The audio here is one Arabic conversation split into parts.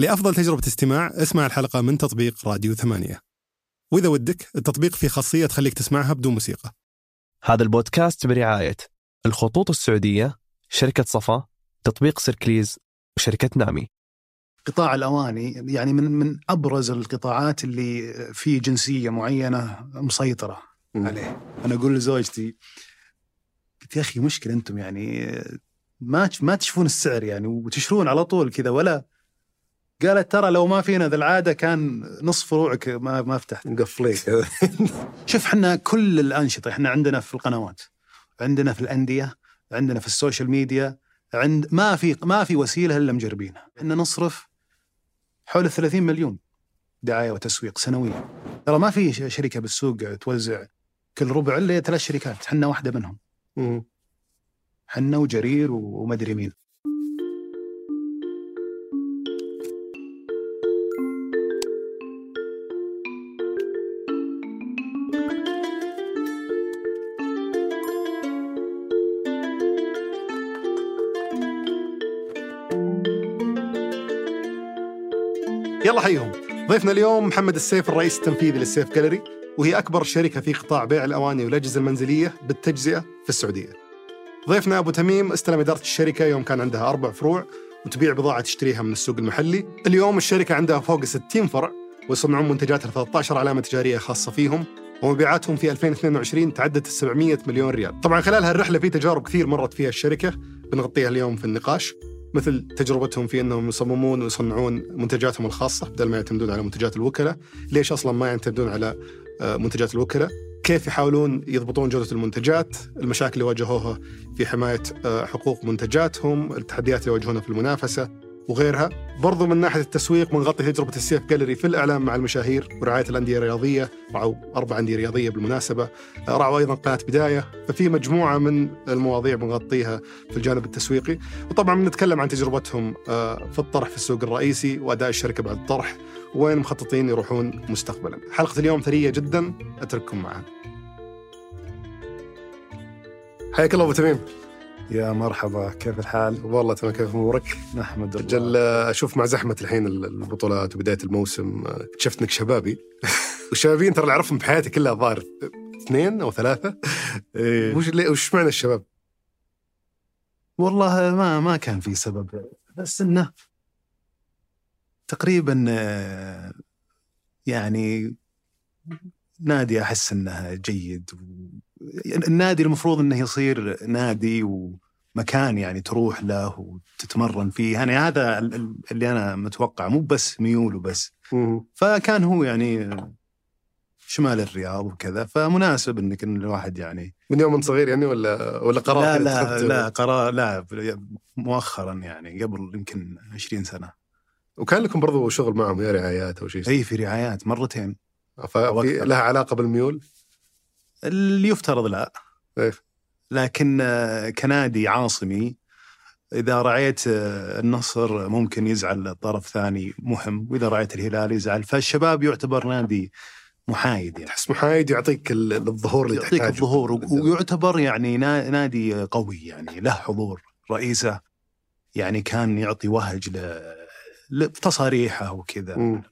لأفضل تجربة استماع اسمع الحلقة من تطبيق راديو ثمانية. وإذا ودك التطبيق فيه خاصية تخليك تسمعها بدون موسيقى. هذا البودكاست برعاية الخطوط السعودية شركة صفا تطبيق سيركليز وشركة نامي. قطاع الأواني يعني من من أبرز القطاعات اللي في جنسية معينة مسيطرة مم. عليه. أنا أقول لزوجتي قلت يا أخي مشكلة أنتم يعني ما ما تشوفون السعر يعني وتشرون على طول كذا ولا قالت ترى لو ما فينا ذا العادة كان نصف فروعك ما ما فتحت. مقفلين شوف إحنا كل الأنشطة إحنا عندنا في القنوات عندنا في الأندية عندنا في ال social media عند ما في ما في وسيلة إلا مجربينها. إحنا نصرف حول ال 30 مليون دعاية وتسويق سنويا. ترى ما في شركة بالسوق توزع كل ربع إلا ثلاث شركات إحنا واحدة منهم. مم. حنا وجرير ومدري مين. ضيفنا اليوم محمد السيف الرئيس التنفيذي للسيف جاليري وهي أكبر شركة في قطاع بيع الأواني والأجهزة المنزلية بالتجزئة في السعودية. ضيفنا أبو تميم استلم إدارة الشركة يوم كان عندها أربع فروع وتبيع بضاعة تشتريها من السوق المحلي. اليوم الشركة عندها فوق 60 فرع ويصنعون منتجات ل 13 علامة تجارية خاصة فيهم ومبيعاتهم في 2022 تعدت ال 700 مليون ريال. طبعا خلال هالرحلة في تجارب كثير مرت فيها الشركة بنغطيها اليوم في النقاش. مثل تجربتهم في إنهم يصممون ويصنعون منتجاتهم الخاصة بدل ما يعتمدون على منتجات الوكلاء، ليش أصلا ما يعتمدون على آه، منتجات الوكلاء؟ كيف يحاولون يضبطون جودة المنتجات، المشاكل اللي واجهوها في حماية آه، حقوق منتجاتهم، التحديات اللي يواجهونها في المنافسة. وغيرها. برضو من ناحية التسويق بنغطي تجربه السيف جاليري في الإعلام مع المشاهير ورعاية الأندية الرياضية، رعوا أربع أندية رياضية بالمناسبة، رعوا أيضا قناة بداية، ففي مجموعة من المواضيع بنغطيها في الجانب التسويقي. وطبعا بنتكلم عن تجربتهم آه، في الطرح في السوق الرئيسي وأداء الشركة بعد الطرح وين مخططين يروحون مستقبلا. حلقة اليوم ثرية جدا أترككم معها. حياك الله أبو تميم يا مرحبا كيف الحال؟ والله تمام كيف أمورك؟ نحمد الله رجل آه، أشوف مع زحمة الحين البطولات وبداية الموسم آه، اكتشفت إنك شبابي والشبابيين ترى اللي أعرفهم بحياتي كلها ظاهر اثنين أو ثلاثة إيه. وش ليه- وش معنى الشباب؟ والله ما ما كان في سبب بس إنه تقريبا آه، يعني نادي أحس إنه جيد و- النادي المفروض إنه يصير نادي ومكان يعني تروح له وتتمرن فيه. يعني هذا ال- ال- اللي أنا متوقع مو بس ميول وبس. فكان هو يعني شمال الرياض وكذا. فمناسب إنك إن الواحد يعني من يوم من صغير يعني ولا ولا قرار لا لا؟ لا قرار لا مؤخرا يعني قبل يمكن 20 سنة. وكان لكم برضو شغل معهم يا رعايات أو شيء؟ اي في رعايات مرتين. ففي. لها علاقة بالميول؟ اللي يفترض لا إيه. لكن كنادي عاصمي إذا رعيت النصر ممكن يزعل طرف ثاني مهم وإذا رعيت الهلال يزعل فالشباب يعتبر نادي محايد يعني تحس محايد يعطيك ال- الظهور اللي يعطيك تحتاجه. الظهور ويعتبر يعني نا- نادي قوي يعني له حضور رئيسه يعني كان يعطي وهج ل... لتصاريحه وكذا مم.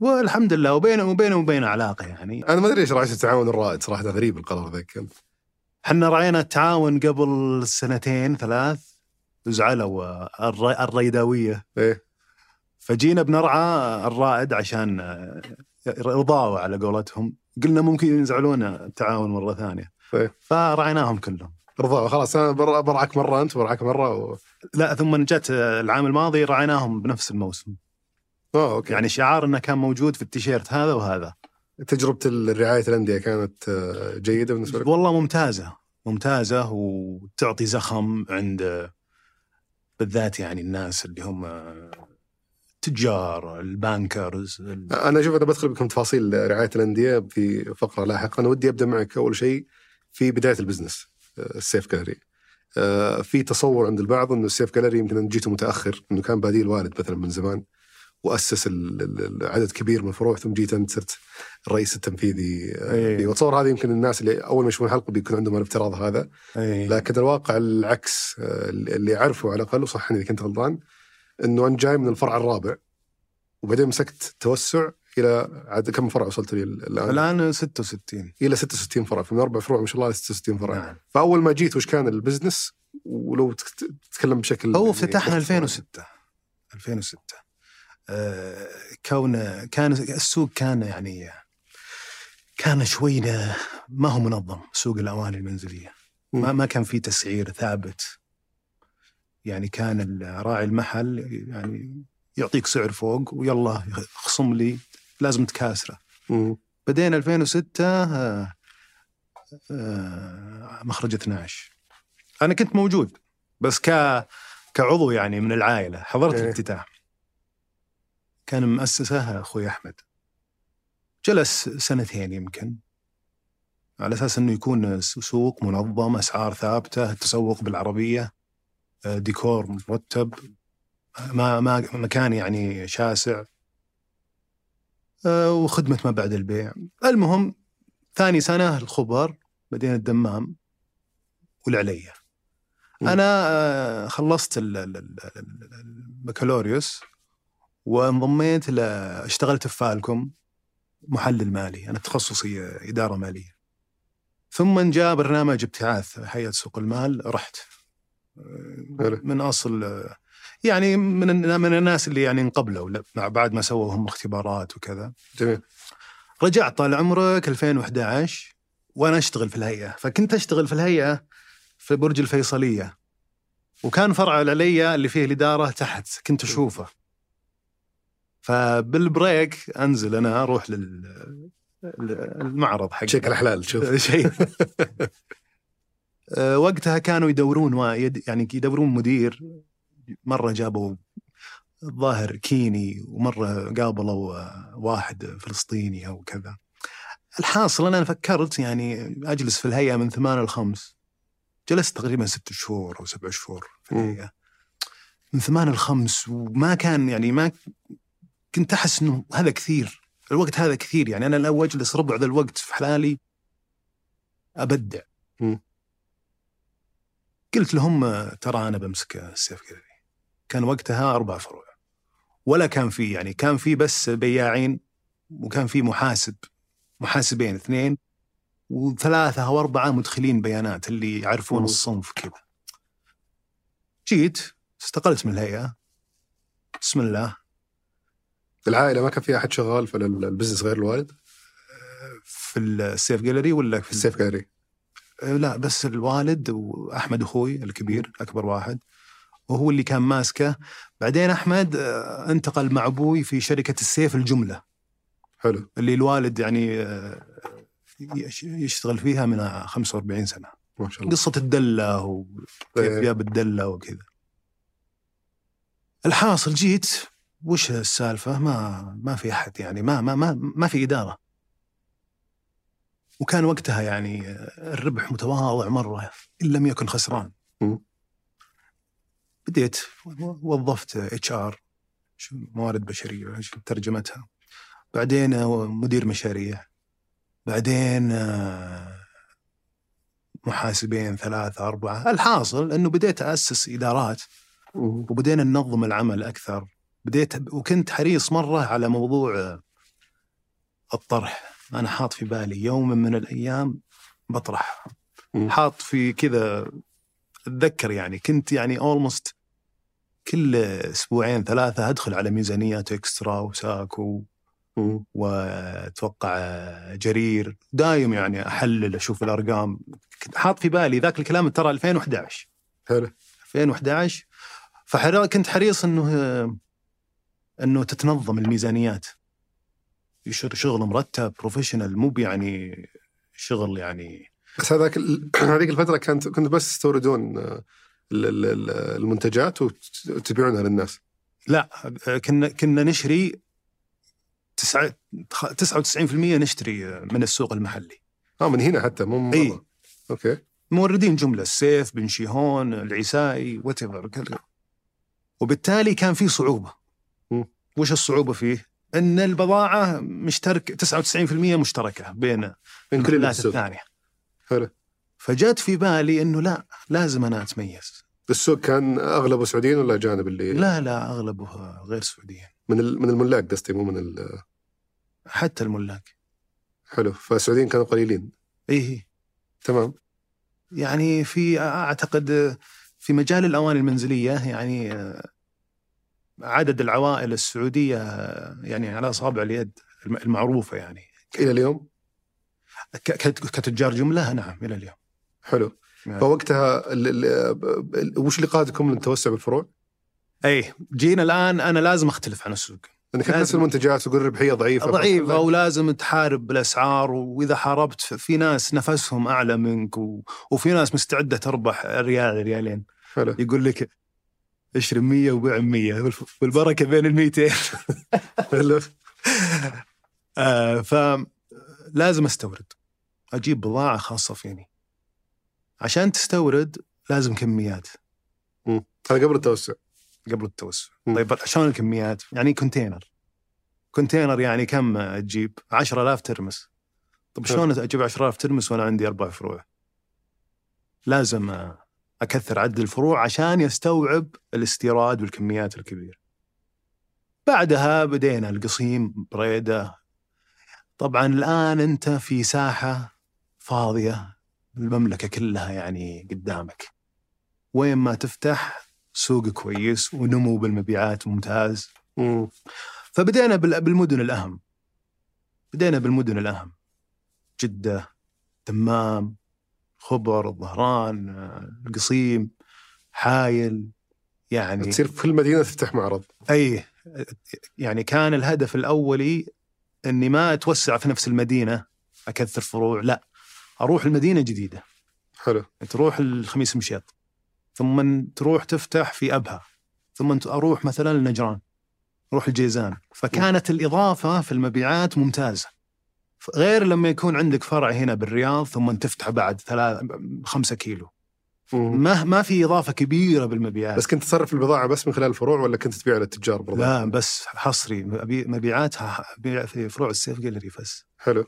والحمد لله وبينه وبينه وبينه علاقة يعني. أنا ما أدري إيش رأيك التعاون الرائد صراحة غريب القرار ذا كان. إحنا رأينا التعاون قبل سنتين ثلاث وزعلوا الر- الريداوية. إيه. فجينا بنرعى الرائد عشان رضاوة على قولتهم. قلنا ممكن ينزعلون التعاون مرة ثانية. إيه. فرعيناهم كلهم. رضا خلاص أنا بر- برعاك مرة أنت برعاك مرة و... لا ثم جت العام الماضي رعيناهم بنفس الموسم. آه أوكي. يعني شعار إنه كان موجود في التيشيرت هذا وهذا. تجربة الرعاية الأندية كانت آه، جيدة بالنسبة لك؟ والله ممتازة. ممتازة وتعطي زخم عند بالذات يعني الناس اللي هم التجار ال bankers ال- أنا أشوف أنا بدخل بكم تفاصيل رعاية الأندية في فقرة لاحقة. أنا ودي أبدأ معك أول شيء في بداية ال business آه، السيف آه، في تصور عند البعض إنه السيف جاليري يمكن جيته متأخر إنه كان بادي الوالد مثلا من زمان. وأسس عدد كبير من الفروع ثم جيت أنت صرت الرئيس التنفيذي إيه. فيه. واتصور هذه يمكن الناس اللي أول ما يشوفون الحلقة بيكون عندهم الافتراض هذا إيه. لكن الواقع العكس آه، اللي يعرفه على الأقل وصحني اذا كنت غلطان إنه انت جاي من الفرع الرابع وبعدين مسكت توسع إلى عاد كم فرع وصلت لي الآن؟ الآن 66 إلى 66 فرع فمن أربع فروع ما شاء الله 66 فرع نعم فأول ما جيت وش كان البزنس ولو تك- تتكلم بشكل هو يعني افتتحنا باختصار. 2006 2006 كون كان السوق كان يعني كان شوي ما هو منظم سوق الأواني المنزلية ما. ما كان في تسعير ثابت يعني كان راعي المحل يعني يعطيك سعر فوق ويلا خصم لي لازم تكاسره. بدينا 2006 آه، آه، مخرج 12 أنا كنت موجود بس ك كعضو يعني من العائلة حضرت إيه. الافتتاح كان مؤسسه أخوي أحمد. جلس سنتين يمكن. على أساس إنه يكون سوق منظم أسعار ثابتة التسوق بالعربية آه، ديكور مرتب ما ما مكان يعني شاسع. آه، وخدمة ما بعد البيع. المهم ثاني سنة الخبر بعدين الدمام والعليا. مم. أنا آه، خلصت ال- ال- ال- ال- البكالوريوس. وانضميت ل- اشتغلت في فالكوم محلل مالي. أنا تخصصي إدارة مالية. ثم جاء برنامج ابتعاث هيئة سوق المال رحت. من أصل يعني من من الناس اللي يعني انقبلوا بعد ما سووا هم اختبارات وكذا. جميل. رجعت طال عمرك 2011 وأنا أشتغل في الهيئة. فكنت أشتغل في الهيئة في برج الفيصلية. وكان فرع العليا اللي فيه الإدارة تحت كنت أشوفه. فبالبريك أنزل أنا أروح لل المعرض حق شيك الحلال شوف. شيء آه، وقتها كانوا يدورون وا- يد- يعني يدورون مدير. مرة جابوا الظاهر كيني ومرة قابلوا آه، واحد فلسطيني أو كذا. الحاصل أنا فكرت يعني أجلس في الهيئة من ثمان لخمس جلست تقريبا ست شهور أو سبع شهور في. الهيئة. من ثمان لخمس وما كان يعني ما كنت أحس إنه هذا كثير الوقت هذا كثير. يعني أنا لو اجلس ربع ذا الوقت في حلالي أبدع. مم. قلت لهم آه، ترى أنا بمسك السيف كذا. كان وقتها أربع فروع. ولا كان في يعني كان في بس بياعين وكان في محاسب محاسبين اثنين وثلاثة أو أربعة مدخلين بيانات اللي يعرفون. الصنف كذا. جيت استقلت من الهيئة. بسم الله. العائلة ما كان في أحد شغال في ال- ال business غير الوالد؟ في السيف جاليري ولا في السيف جاليري آه، لا بس الوالد وأحمد أخوي الكبير أكبر واحد وهو اللي كان ماسكه. بعدين أحمد آه، انتقل مع أبوي في شركة السيف الجملة. حلو. اللي الوالد يعني يش- يشتغل فيها من 45 سنة. ما شاء الله. قصة الدلة وكيف إيه. جاب الدلة وكذا. الحاصل جيت وش السالفة؟ ما ما في أحد يعني ما ما ما, ما في إدارة. وكان وقتها يعني الربح متواضع مرة إن لم يكن خسران. بديت وظفت HR موارد بشرية إيش ترجمتها. بعدين مدير مشاريع. بعدين محاسبين ثلاثة أربعة. الحاصل أنه بديت أسس إدارات. وبدينا ننظم العمل أكثر. بديت وكنت حريص مرة على موضوع الطرح. أنا حاط في بالي يوم من الأيام بطرح. حاط في كذا أتذكر يعني كنت يعني almost كل أسبوعين ثلاثة أدخل على ميزانيات إكسترا وساكو. وأتوقع جرير. دايم يعني أحلل أشوف الأرقام. كنت حاط في بالي ذاك الكلام ترى 2011 حلو. 2011 فكنت حريص إنه أنه تتنظم الميزانيات شغل مرتب professional مو يعني شغل يعني بس هذاك هذيك الفترة كانت كنت بس تستوردون آه، ال- ال- ال- المنتجات وت- وتبيعونها للناس لا كنا كنا نشري تسعة 99% نشتري من السوق المحلي آه من هنا حتى مو من. برا. okay موردين جملة السيف بن شيهون العيسائي وات وبالتالي كان في صعوبة. وش الصعوبة فيه؟ إن البضاعة مشترك 99% مشتركة بين من كل المحلات السوق الثانية. حلو. فجات في بالي إنه لا لازم أنا أتميز. السوق كان أغلبه سعوديين ولا اجانب اللي لا لا أغلبه غير سعوديين. من من الملاك قصدي مو من ال- حتى الملاك. حلو. فالسعوديين كانوا قليلين. إيه. تمام. يعني في أعتقد في مجال الأواني المنزلية يعني عدد العوائل السعودية يعني على أصابع اليد الم- المعروفة يعني. إلى اليوم؟ كتجار جملة؟ نعم إلى اليوم. حلو. نعم. فوقتها ال ال ال وش اللي قادكم للتوسع بالفروع؟ إي جينا الآن أنا لازم أختلف عن السوق. كانت نفس. المنتجات تقول الربحيه ضعيفة ضعيفة ولازم تحارب بالاسعار وإذا حاربت في ناس نفسهم أعلى منك و... وفي ناس مستعدة تربح ريال ريالين. حلو. يقول لك اشرب 100 وبيع 100 والبركه بين ال 200 حلو. آه فلازم استورد. أجيب بضاعة خاصة فيني. عشان تستورد لازم كميات. هذا قبل التوسع. قبل التوسع. مم. طيب شلون الكميات؟ يعني container. container يعني كم تجيب؟ 10000 ترمس. طيب شلون أجيب 10000 ترمس وأنا عندي أربع فروع؟ لازم أكثر عدد الفروع عشان يستوعب الاستيراد والكميات الكبيرة. بعدها بدينا القصيم بريدة. طبعا الآن أنت في ساحة فاضية المملكة كلها يعني قدامك. وين ما تفتح سوق كويس ونمو بالمبيعات ممتاز. مم. فبدينا بال- بالمدن الأهم. بدينا بالمدن الأهم. جدة دمام خبر الظهران القصيم حايل يعني تصير في كل مدينه تفتح معرض. أي يعني كان الهدف الأولي أني ما أتوسع في نفس المدينة أكثر فروع لا أروح المدينة جديدة. حلو. تروح الخميس مشيط ثم تروح تفتح في أبها ثم أروح مثلا النجران أروح الجيزان. فكانت الإضافة في المبيعات ممتازة. غير لما يكون عندك فرع هنا بالرياض ثم تفتح بعد ثلاث خمسة كيلو. ما ما في إضافة كبيرة بالمبيعات. بس كنت تصرف البضاعة بس من خلال الفروع ولا كنت تبيع للتجار برضه؟ لا بس حصري. مبي- مبيعاتها ابيع في فروع السيف جاليري بس. حلو.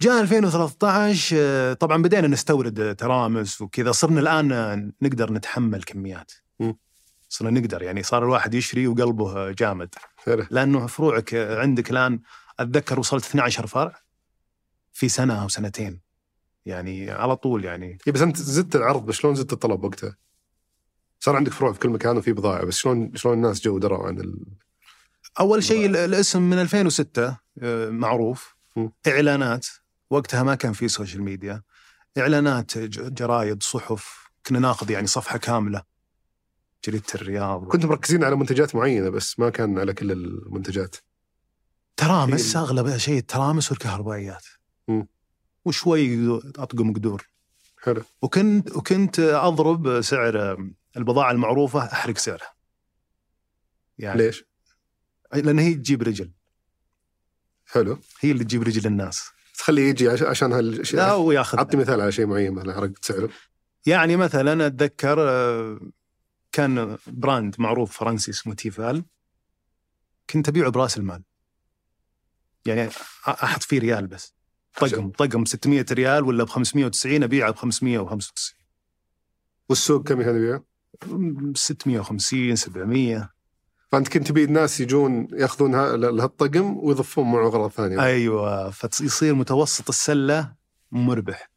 جاء 2013 آه، طبعا بدينا نستورد ترامس وكذا صرنا الآن نقدر نتحمل كميات. صرنا نقدر يعني صار الواحد يشري وقلبه جامد. حلو. لأنه فروعك عندك الآن أتذكر وصلت 12 فرع في سنة أو سنتين. يعني على طول يعني. إيه بس أنت زدت العرض بس شلون زدت الطلب وقتها؟ صار عندك فروع في كل مكان وفي بضاعة بس شلون شلون الناس جو دروا عن ال... أول شيء ال- الاسم من 2006 آه، معروف. مم. إعلانات. وقتها ما كان في social media إعلانات جرايد صحف. كنا ناخذ يعني صفحة كاملة. جريده الرياض. كنتم مركزين على منتجات معينة بس ما كان على كل المنتجات. ترامس أغلب شيء الترامس والكهربائيات. مم. وشوي أطقم قدور. حلو. وكنت وكنت أضرب سعر البضاعة المعروفة أحرق سعرها. يعني ليش؟ لأن هي تجيب رجل. حلو. هي اللي تجيب رجل الناس. تخليه يجي عش- عشان لا هالشيء هو ياخذ اعطي مثال على شيء معين مثلا حرقت سعره. يعني مثلا أتذكر آه، كان brand معروف فرنسي اسمه تيفال. كنت أبيعه برأس المال. يعني أحط فيه ريال بس. طقم طقم 600 ريال ولا ب 590 أبيعه ب 595 والسوق كم كان يبيع؟ 650 700 فأنت كنت تبي الناس يجون يأخذون ها- لهالطقم ويضفون معه أغراض ثانية. أيوه فيصير متوسط السلة مربح.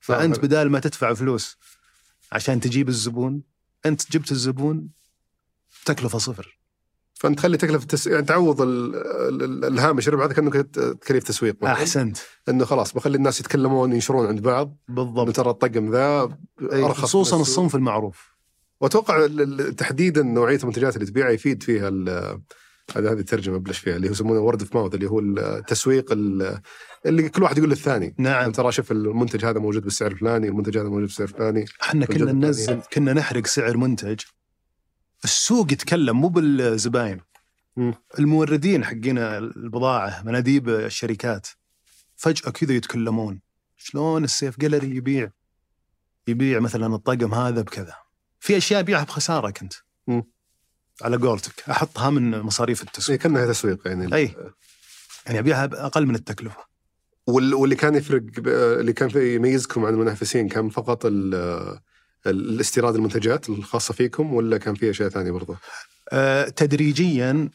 فأنت. بدال ما تدفع فلوس عشان تجيب الزبون أنت جبت الزبون تكلفة صفر. فأنت تخلي تكلفة التس... يعني تعوض ال... ال... ال- الهامش الربح هذا كانه تكاليف تسويق. أحسنت. إنه خلاص بخلي الناس يتكلمون ينشرون عند بعض. بالضبط. ترى الطقم ذا أي، أرخص خصوصا. الصنف المعروف. وأتوقع تحديدا نوعية المنتجات اللي تبيعها يفيد فيها ال- هذه الترجمة بلش فيها اللي هو يسمونه word of mouth اللي هو التسويق ال- اللي كل واحد يقول للثاني نعم. ترى شوف المنتج هذا موجود بالسعر الفلاني المنتج هذا موجود بالسعر الفلاني. إحنا كنا ننزل. كنا نحرق سعر منتج. السوق يتكلم مو بالزباين. الموردين حقين البضاعة مناديب الشركات فجأة كذا يتكلمون. شلون السيف جالري يبيع؟ يبيع مثلا الطقم هذا بكذا. في أشياء ابيعها بخسارة كنت. مم. على قولتك أحطها من مصاريف التسويق. كأنها تسويق يعني. أي. يعني أبيعها بأقل من التكلفة. وال- واللي كان يفرق اللي كان يميزكم عن المنافسين كان فقط ال- الاستيراد المنتجات الخاصة فيكم ولا كان في اشياء ثانية برضه؟ آه، تدريجيا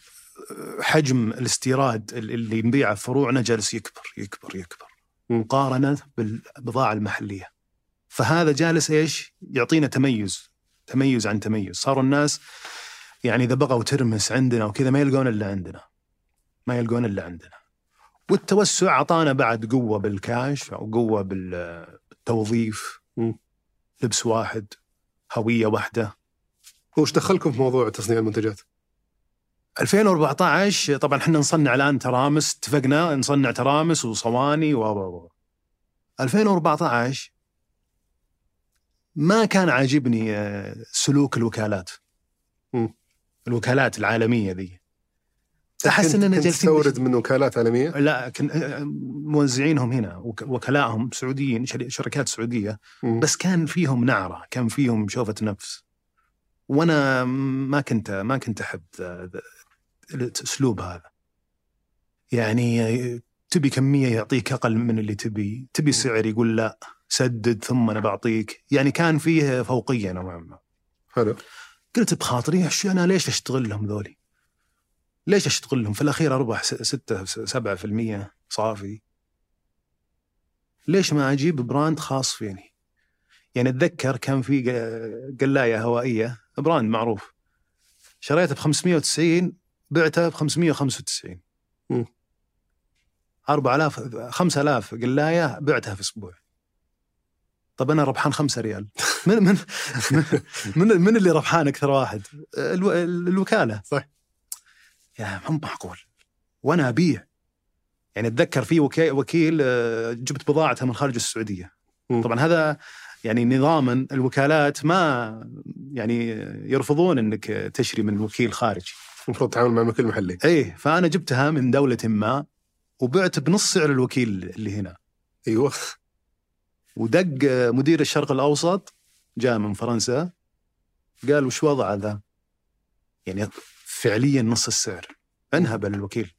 آه، حجم الاستيراد اللي نبيعه في فروعنا جالس يكبر يكبر يكبر. مقارنة بالبضاعة المحلية فهذا جالس إيش؟ يعطينا تميز تميز عن تميز صاروا الناس يعني إذا بغوا ترمس عندنا وكذا ما يلقون إلا عندنا ما يلقون إلا عندنا والتوسع أعطانا بعد قوة بالكاش أو قوة بالتوظيف. لبس واحد هوية واحدة وش دخلكم في موضوع تصنيع المنتجات؟ 2014 طبعا إحنا نصنع الآن ترامس اتفقنا نصنع ترامس وصواني و و و 2014 ما كان عاجبني آه، سلوك الوكالات مم. الوكالات العالمية ذي احس إننا جالسين تستورد من وكالات عالمية؟ لا كن موزعينهم هنا وك- وكلائهم سعوديين شركات سعودية. مم. بس كان فيهم نعرة كان فيهم شوفة نفس. وأنا ما كنت ما كنت أحب الأسلوب هذا. يعني تبي كمية يعطيك أقل من اللي تبي. تبي سعر يقول لا سدد ثم أنا بعطيك. يعني كان فيه فوقية نوعا ما. حلو. قلت بخاطري "إيش أنا ليش أشتغل لهم ذولي؟ ليش اشتغل لهم؟ في الأخير أربح 6 7% صافي. ليش ما أجيب brand خاص فيني؟ يعني أتذكر كان في قلاية هوائية brand معروف شريته ب 590 بعته ب 595 مم. 4000 5000 قلاية بعتها في أسبوع طب أنا ربحان 5 ريال من من من, من اللي ربحان أكثر واحد؟ ألو... الوكالة صح. يا مو معقول. وأنا ابيع يعني أتذكر في وكي... وكيل آه، جبت بضاعته من خارج السعودية. مم. طبعا هذا يعني نظاما الوكالات ما يعني يرفضون إنك تشري من وكيل خارجي. المفروض تتعامل مع الوكيل المحلي. إيه فأنا جبتها من دولة ما وبعت بنص سعر الوكيل اللي هنا. أيوه. ودق مدير الشرق الأوسط جاء من فرنسا قال وش وضع ذا؟ يعني فعليا نص السعر. انهبل الوكيل.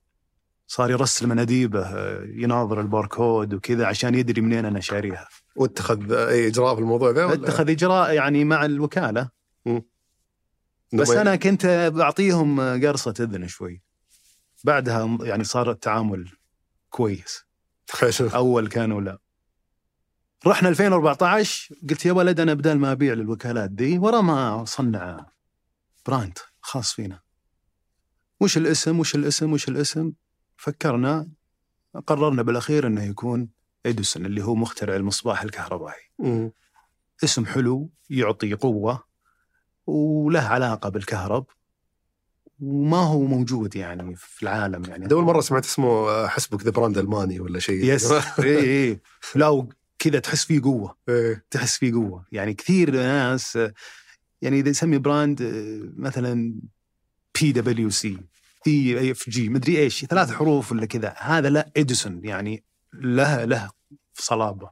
صار يرسل مناديبه يناظر الباركود وكذا عشان يدري منين أنا شاريها. واتخذ أي إجراء في الموضوع ذا؟ اتخذ إجراء يعني مع الوكالة. إنه بس أنا كنت بعطيهم قرصة أذن شوي. بعدها يعني صار التعامل كويس. أول كانوا لا. رحنا 2014 قلت يا ولد أنا بدل ما أبيع للوكالات دي ورا ما اصنع brand خاص فينا. وش الاسم وش الاسم وش الاسم. فكرنا قررنا بالأخير إنه يكون إديسون اللي هو مخترع المصباح الكهربائي. مم. اسم حلو يعطي قوة وله علاقة بالكهرب وما هو موجود يعني في العالم يعني. أول مرة سمعت اسمه حسبك ذا brand ألماني ولا شيء. yes. اي اي لا كذا تحس فيه قوة. إيه. تحس فيه قوة. يعني كثير ناس آه، يعني إذا يسمي brand آه، مثلا بي دبليو سي اي اف جي مدري إيش ثلاث حروف ولا كذا. هذا لا اديسون يعني له له صلابة.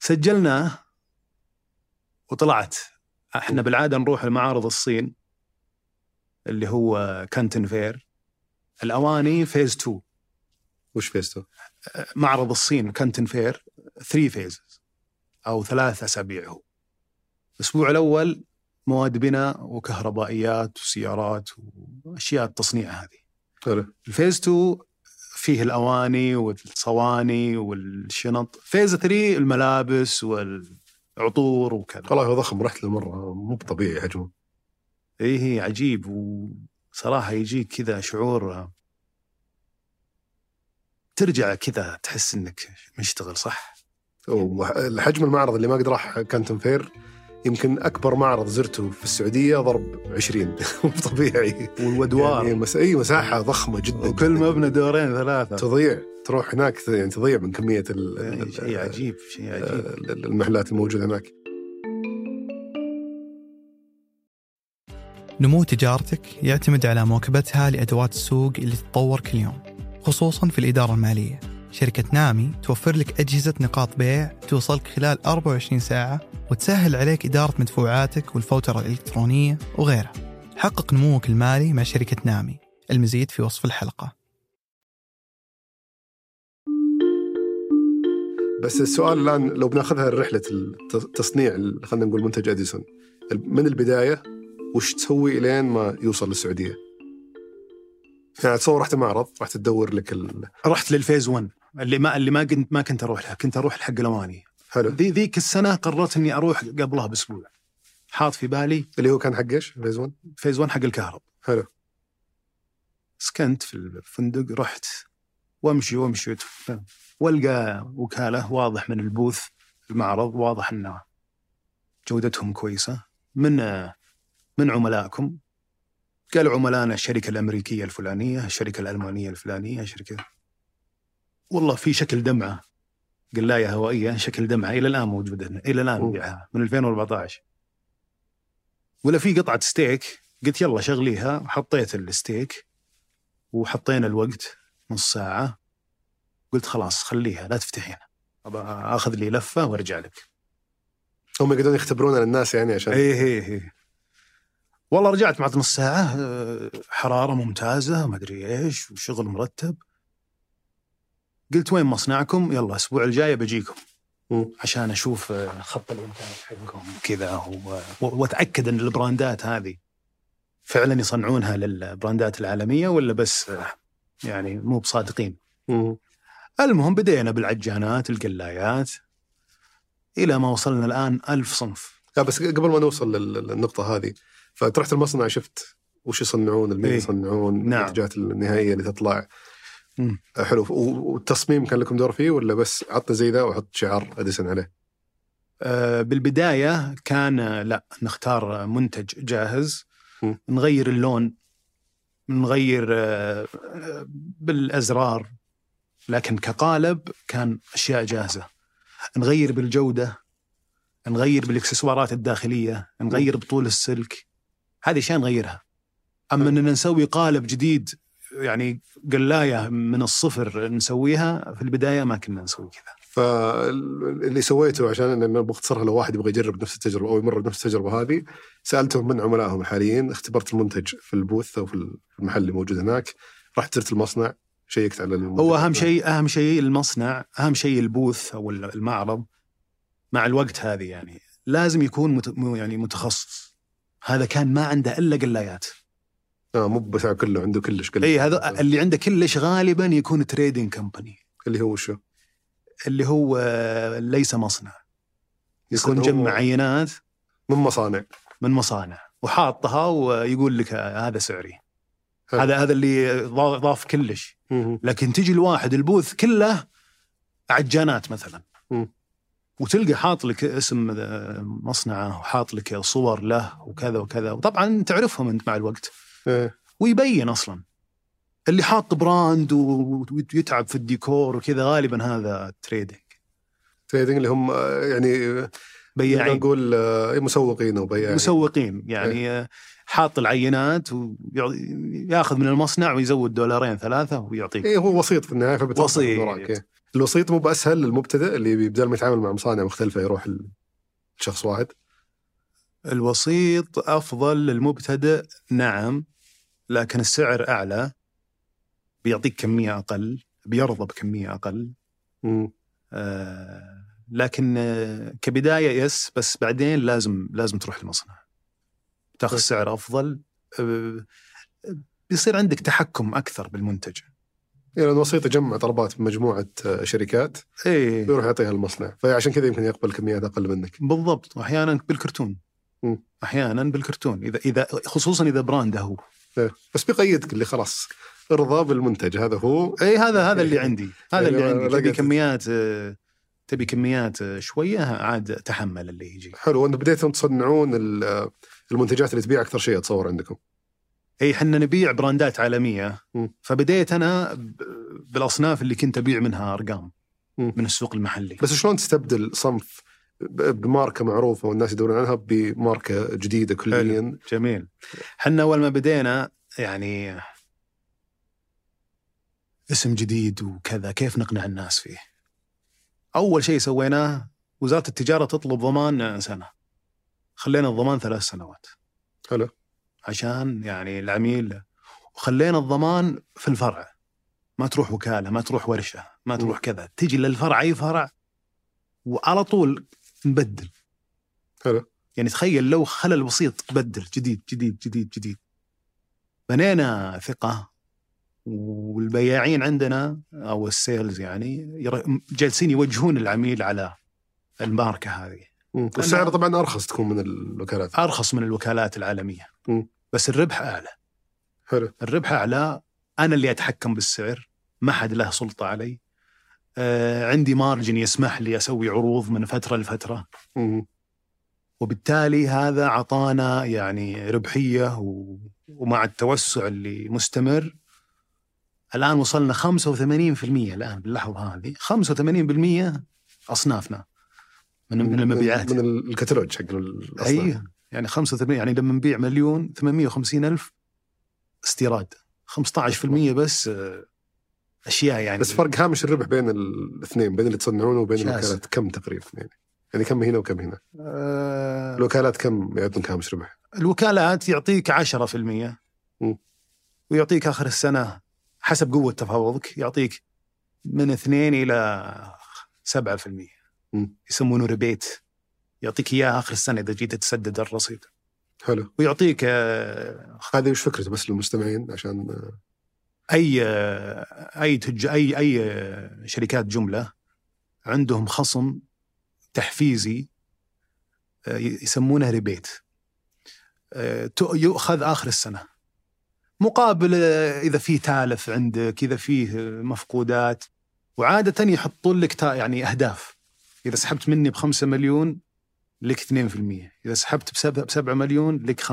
سجلناه وطلعت. إحنا بالعادة نروح لمعارض الصين اللي هو Canton Fair الأواني phase 2 وش phase 2؟ معرض الصين Canton Fair 3 phases أو ثلاث أسابيع هو. الأسبوع الأول مواد بناء وكهربائيات وسيارات وأشياء التصنيع هذه. حلو. ال phase 2 فيه الأواني والصواني والشنط. phase 3 الملابس والعطور وكذا. والله ضخم رحت له مرة. مو طبيعي حجمه إيه عجيب وصراحة يجيك كذا شعور. ترجع كذا تحس إنك مشتغل صح؟ وحجم المعرض اللي ما قد راح Canton Fair يمكن أكبر معرض زرته في السعودية ضرب 20 مو طبيعي. والودوار. يعني مس... إي مساحة ضخمة جدا وكل. مبنى دورين ثلاثة. تضيع تروح هناك يعني تضيع من كمية ال... ال- شيء عجيب شيء عجيب. ال- المحلات الموجودة هناك. نمو تجارتك يعتمد على مواكبتها لأدوات السوق اللي تتطور كل يوم خصوصا في الإدارة المالية. شركة نامي توفر لك أجهزة نقاط بيع توصلك خلال 24 ساعة وتسهل عليك إدارة مدفوعاتك والفوترة الإلكترونية وغيرها. حقق نموك المالي مع شركة نامي. المزيد في وصف الحلقة. بس السؤال الآن لو بناخذها رحله التصنيع ال- خلينا نقول منتج أديسون. من البداية وش تسوي لين ما يوصل للسعودية؟ يعني تصور رحت معرض رحت تدور لك ال... رحت للفيز 1 اللي ما اللي ما كنت ما كنت أروح لها. كنت أروح لحق الأواني. حلو. ذي ذيك السنة قررت إني أروح قبلها بأسبوع. حاط في بالي اللي هو كان حق إيش؟ phase 1 phase 1 حق الكهرب. حلو. سكنت في الفندق رحت وأمشي وأمشي وألقى وكالة واضح من ال booth المعرض واضح انه جودتهم كويسة. من من عملائكم؟ قالوا عملائنا الشركة الأمريكية الفلانية، الشركة الألمانية الفلانية، الشركة والله في شكل دمعة. قلايه هوائية شكل دمعة. إلى الآن موجودة إلى الآن. نبيعها من 2014 ولا في قطعة ستيك. قلت يلا شغليها. وحطيت الستيك. وحطينا الوقت نص ساعة. قلت خلاص خليها لا تفتحينها. أبى آخذ لي لفة وأرجع لك. هم يقدرون يختبرون للناس يعني عشان إيه إيه إيه. والله رجعت بعد نص ساعة. آه، حرارة ممتازة ما أدري إيش وشغل مرتب. قلت وين مصنعكم يلا الأسبوع الجاي بجيكم. عشان أشوف آه، خط الإنتاج حقكم كذا و- و- وأتأكد أن البراندات هذه فعلا يصنعونها للبراندات العالمية ولا بس آه، يعني مو بصادقين. المهم بدينا بالعجانات القلايات إلى ما وصلنا الآن ألف صنف لا بس قبل ما نوصل لل- للنقطة هذه فرحت المصنع شفت وش يصنعون المين إيه. يصنعون نعم. المنتجات النهائية اللي تطلع مم. حلو. و- والتصميم كان لكم دور فيه ولا بس عطنا زي ذا وحط شعار اديسون عليه؟ آه، بالبداية كان آه، لا نختار آه، منتج جاهز. م. نغير اللون. نغير آه، آه، بالأزرار. لكن كقالب كان أشياء جاهزة. نغير بالجودة. نغير بالإكسسوارات الداخلية. نغير بطول السلك. هذه أشياء نغيرها. أما أننا نسوي قالب جديد يعني قلاية من الصفر نسويها في البداية ما كنا نسوي كذا. فاللي سويته عشان إن بختصرها لو واحد يبغى يجرب نفس التجربة أو يمر بنفس التجربة هذه سألتهم من عملائهم الحاليين اختبرت المنتج في البوث أو في المحل اللي موجود هناك رحت زرت المصنع شيكت على المنتج. هو أهم شيء أهم شيء المصنع أهم شيء البوث أو المعرض مع الوقت هذه يعني. لازم يكون مت... يعني متخصص. هذا كان ما عنده إلا قلايات. آه مو بتاع كله عنده كلش كله إي هذا اللي عنده كلش غالبا يكون trading company اللي هو شو؟ اللي هو آه، ليس مصنع. يكون جمع عينات. من مصانع. من مصانع. وحاطها ويقول لك آه، هذا سعري. حلو. هذا هذا اللي ضا- ضاف كلش. مم. لكن تجي الواحد ال booth كله عجانات مثلا. مم. وتلقى حاط لك اسم آه، مصنعه وحاط لك صور له وكذا وكذا. وطبعا تعرفهم أنت مع الوقت. ويبين أصلا. اللي حاط brand ويتعب في الديكور وكذا غالبا هذا trading trading اللي هم آه، يعني بياعين. نقول آه، مسوقين أو بياعين. مسوقين يعني آه، حاط العينات وياخذ من المصنع ويزود دولارين ثلاثة ويعطيك. إيه هو وسيط في النهاية وسيط. إيه. الوسيط مو بأسهل للمبتدئ اللي بدل ما يتعامل مع مصانع مختلفة يروح لشخص واحد. الوسيط أفضل للمبتدئ نعم. لكن السعر أعلى بيعطيك كمية أقل بيرضى بكمية أقل. مم. آه لكن آه كبداية يس بس بعدين لازم لازم تروح المصنع. تاخذ طيب. سعر أفضل. آه بيصير عندك تحكم أكثر بالمنتج. يعني الوسيط يجمع طلبات من مجموعة آه، شركات إيه. ويروح يعطيها المصنع. فعشان كذا يمكن يقبل كميات أقل منك. بالضبط. واحيانا بالكرتون. أحيانا بالكرتون. إذا إذا خصوصا إذا براند هو. بس بيقيدك اللي خلاص ارضى بالمنتج. هذا هو. إي هذا هذا اللي عندي. هذا اللي يعني عندي. تبي كميات تبي كميات شوية عاد تحمل اللي يجي. حلو. وأنتم بديتم تصنعون ال- المنتجات اللي تبيع أكثر شيء أتصور عندكم. إي إحنا نبيع براندات عالمية. فبديت أنا بالأصناف اللي كنت أبيع منها أرقام. من السوق المحلي. بس شلون تستبدل صنف بماركة معروفة والناس يدورون عنها بماركة جديدة كليا. جميل. إحنا أول ما بدينا يعني اسم جديد وكذا كيف نقنع الناس فيه؟ أول شيء سويناه وزارة التجارة تطلب ضمان سنة. خلينا الضمان ثلاث سنوات. حلو. عشان يعني العميل وخلينا الضمان في الفرع. ما تروح وكالة ما تروح ورشة ما تروح كذا. تجي للفرع أي فرع وعلى طول نبدل. حلو. يعني تخيل لو خلل بسيط بدل جديد جديد جديد جديد. بنينا ثقة والبياعين عندنا أو السيلز يعني جالسين يوجهون العميل على الماركة هذه. والسعر طبعا أرخص تكون من الوكالات. أرخص من الوكالات العالمية. مم. بس الربح أعلى. حلو. الربح أعلى. أنا اللي أتحكم بالسعر. ما حد له سلطة علي. عندي مارجن يسمح لي أسوي عروض من فترة لفترة مم. وبالتالي هذا عطانا يعني ربحية و... ومع التوسع اللي مستمر الآن وصلنا 85% الآن باللحظة هذه 85% أصنافنا من من المبيعات من ال- الكتالوج حق الأصناف. أي يعني 85 يعني لما نبيع مليون 850 ألف استيراد 15% بس أشياء يعني. بس فرق هامش الربح بين الاثنين بين اللي تصنعونه وبين. الوكالات. كم تقريبا يعني؟ يعني كم هنا وكم هنا؟ آه، الوكالات كم يعطونك هامش ربح؟ الوكالات يعطيك 10% مم. ويعطيك آخر السنة حسب قوة تفاوضك يعطيك من 2 إلى 7% مم. يسمونه ريبيت. يعطيك إياه آخر السنة إذا جيت تسدد الرصيد. حلو. ويعطيك آه، هذه وش فكرته بس للمستمعين عشان آه، أي أي تج... أي أي شركات جملة عندهم خصم تحفيزي آه، يسمونه ريبيت. آه، يؤخذ آخر السنة. مقابل آه، إذا في تالف عندك إذا فيه مفقودات. وعادة يحطون لك يعني أهداف. إذا سحبت مني بخمسة مليون لك 2% إذا سحبت بسبعة بسبعة مليون لك 5%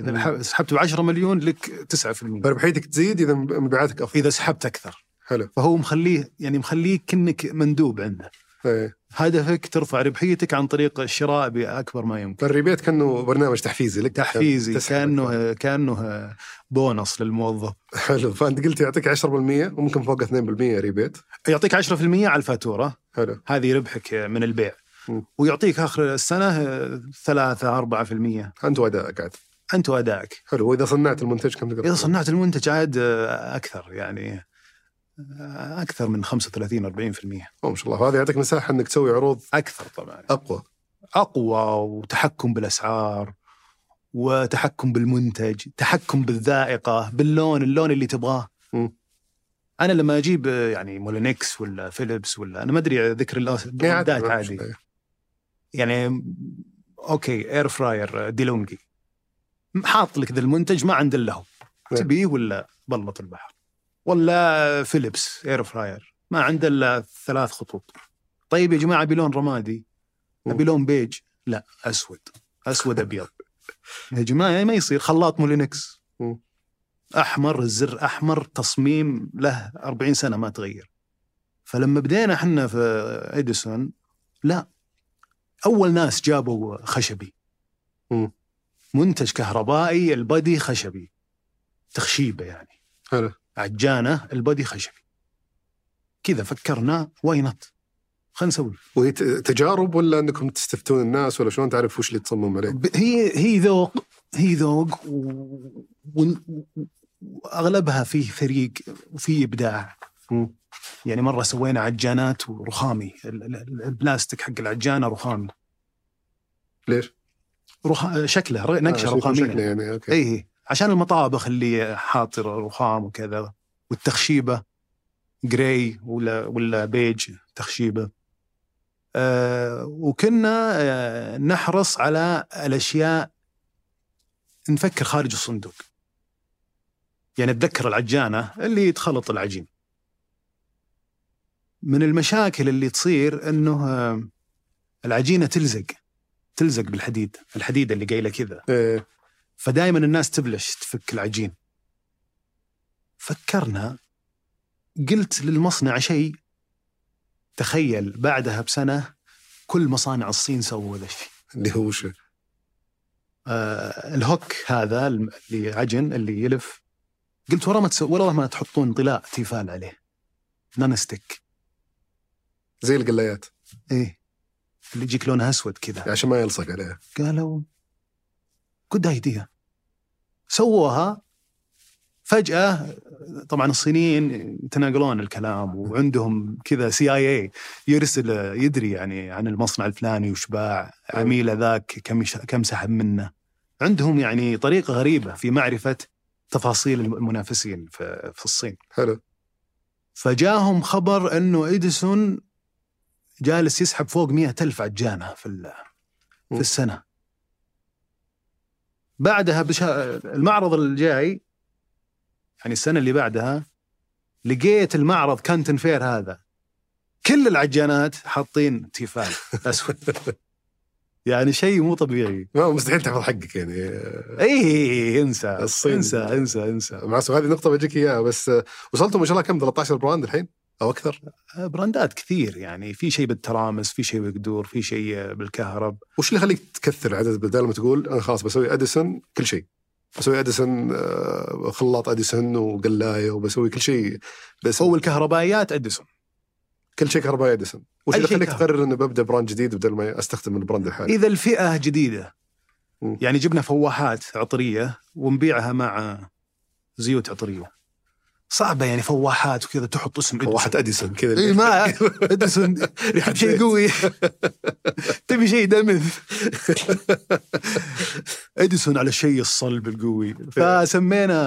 إذا مم. سحبت ب 10 مليون لك 9% فربحيتك تزيد إذا مبيعاتك أفضل. إذا سحبت أكثر. حلو. فهو مخليه يعني مخليك كأنك مندوب عنده. إيه. هدفك ترفع ربحيتك عن طريق الشراء بأكبر ما يمكن. فال rebate كأنه برنامج تحفيزي لك. تحفيزي كانه كأنه بونص للموظف. حلو. فأنت قلت يعطيك 10% وممكن فوق 2% rebate. يعطيك 10% على الفاتورة. حلو. هذه ربحك من البيع. ويعطيك آخر السنة 3 4% أنت وأدائك عاد. أنت وأدائك. حلو. وإذا صنعت المنتج كم تقدر إذا صنعت المنتج عاد أكثر يعني أكثر من 35 40% أوه ما شاء الله. وهذا يعطيك مساحة إنك تسوي عروض أكثر طبعا. أقوى. أقوى وتحكم بالأسعار وتحكم بالمنتج تحكم بالذائقة باللون اللون اللي تبغاه. مم. أنا لما أجيب يعني مولينكس ولا فيليبس ولا أنا ما أدري ذكر إيه، البراندات ما- عادي. يعني okay air fryer ديلونجي. حاط لك ذا المنتج ما عند الا هو. نعم. تبيه ولا بلط البحر؟ ولا فيليبس air fryer ما عنده إلا ثلاث خطوط. طيب يا جماعة أبي لون رمادي. أبي لون بيج؟ لا أسود. أسود أبيض. يا جماعة ما يصير. خلاط مولينكس. أحمر الزر أحمر تصميم له 40 سنة ما تغير. فلما بدينا إحنا في اديسون لا أول ناس جابوا خشبي. منتج كهربائي ال body خشبي. تخشيبة يعني. حلو. عجانة ال body خشبي. كذا فكرنا why not خلينا نسوي. وهي تجارب ولا إنكم تستفتون الناس ولا شلون تعرف وش اللي تصمم عليه؟ هي هي ذوق هي ذوق و- و- واغلبها فيه فريق وفيه إبداع. يعني مرة سوينا عجانات ورخامي. ال- ال- البلاستيك حق العجانة رخامي. ليش؟ رخ... شكله نقشه آه، رخامية. شكله يعني okay. اي عشان المطابخ اللي حاط رخام وكذا والتخشيبة grey ولا ولا بيج تخشيبة. آه وكنا آه نحرص على الأشياء نفكر خارج الصندوق. يعني اتذكر العجانة اللي تخلط العجين. من المشاكل اللي تصير إنه آه العجينة تلزق تلزق بالحديد الحديد اللي قايلة كذا. إيه. فدائما الناس تبلش تفك العجين. فكرنا قلت للمصنع شيء. تخيل بعدها بسنة كل مصانع الصين سووا ذا الشيء. اللي هو وش؟ آه الهوك هذا اللي عجن اللي يلف. قلت ورا ما تسو... ورا ما تحطون طلاء تيفال عليه. non-stick زي القلايات. إيه. اللي يجيك لونها أسود كذا. عشان ما يلصق عليها. قالوا good idea سووها. فجأة طبعا الصينيين يتناقلون الكلام وعندهم كذا CIA يرسل يدري يعني عن المصنع الفلاني وش باع عميله ذاك كم كم سحب منه. عندهم يعني طريقة غريبة في معرفة تفاصيل المنافسين في في الصين. حلو. فجاهم خبر إنه إديسون جالس يسحب فوق مئة ألف عجانة في ال- في. السنة. بعدها. المعرض الجاي يعني السنة اللي بعدها لقيت المعرض كانتن فير هذا. كل العجانات حاطين تيفال أسود. يعني شيء مو طبيعي. ما مستحيل تحفظ حقك يعني. اي انسى. الصين. انسى انسى انسى. مع هذه نقطة بجيك إياها بس وصلتوا ما شاء الله كم؟ 13 brand الحين؟ أو أكثر براندات كثير. يعني في شيء بالترامس في شيء بالقدور في شيء بالكهرب. وش اللي يخليك تكثر عدد بدل ما تقول أنا خلاص بسوي أديسون كل شيء؟ بسوي أديسون آه، خلاط أديسون وقلاية وبسوي كل شيء. بس هو الكهربائيات أديسون. كل شيء كهربائي أديسون. وش اللي يخليك. تقرر إنه ببدأ brand جديد بدل ما أستخدم ال brand الحالي؟ إذا الفئة جديدة. يعني جبنا فواحات عطرية ونبيعها مع زيوت عطرية. صعبة يعني فواحات وكذا تحط اسم واحد إديسون كذا. إي ما إديسون ريحة شيء. قوي. تبي شيء دمث إديسون على الشيء الصلب القوي. فسمينا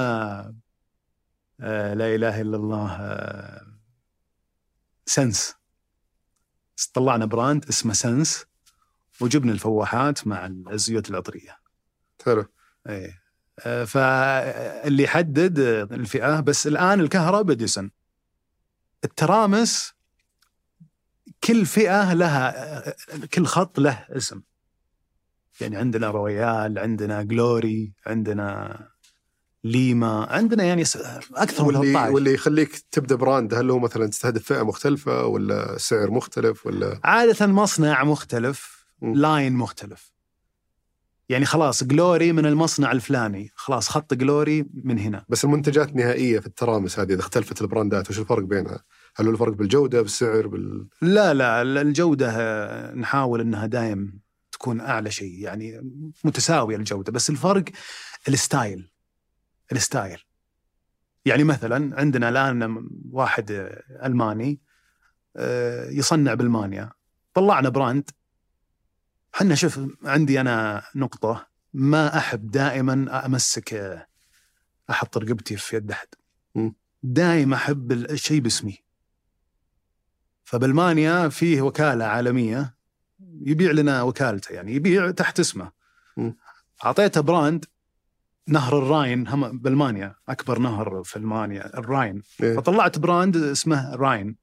آه لا إله إلا الله آه سنس. طلعنا brand اسمه سنس وجبنا الفواحات مع الزيوت العطرية. حلو. إيه فاللي يحدد الفئة بس الآن الكهرباء اديسون الترامس كل فئة لها كل خط له اسم. يعني عندنا رويال عندنا جلوري عندنا ليما عندنا يعني أكثر من واللي 13 واللي يخليك تبدأ brand هل هو مثلا تستهدف فئة مختلفة ولا سعر مختلف ولا؟ عادة مصنع مختلف مم. line مختلف. يعني خلاص جلوري من المصنع الفلاني. خلاص خط جلوري من هنا. بس المنتجات النهائيه في الترامس هذه إذا اختلفت البراندات وش الفرق بينها؟ هل هو الفرق بالجودة بالسعر بال لا لا الجودة آه، نحاول إنها دايم تكون أعلى شيء يعني متساوية الجودة. بس الفرق ال style ال style. يعني مثلا عندنا الآن واحد ألماني آه، يصنع بالمانيا. طلعنا brand حنا شوف عندي أنا نقطة ما أحب دائما أمسك آه، أحط رقبتي في يد أحد. دائما أحب الشيء باسمي فبألمانيا فيه وكالة عالمية يبيع لنا وكالته يعني يبيع تحت اسمه مم. أعطيته brand نهر الراين هم بألمانيا أكبر نهر في ألمانيا الراين إيه. فطلعت brand اسمه راين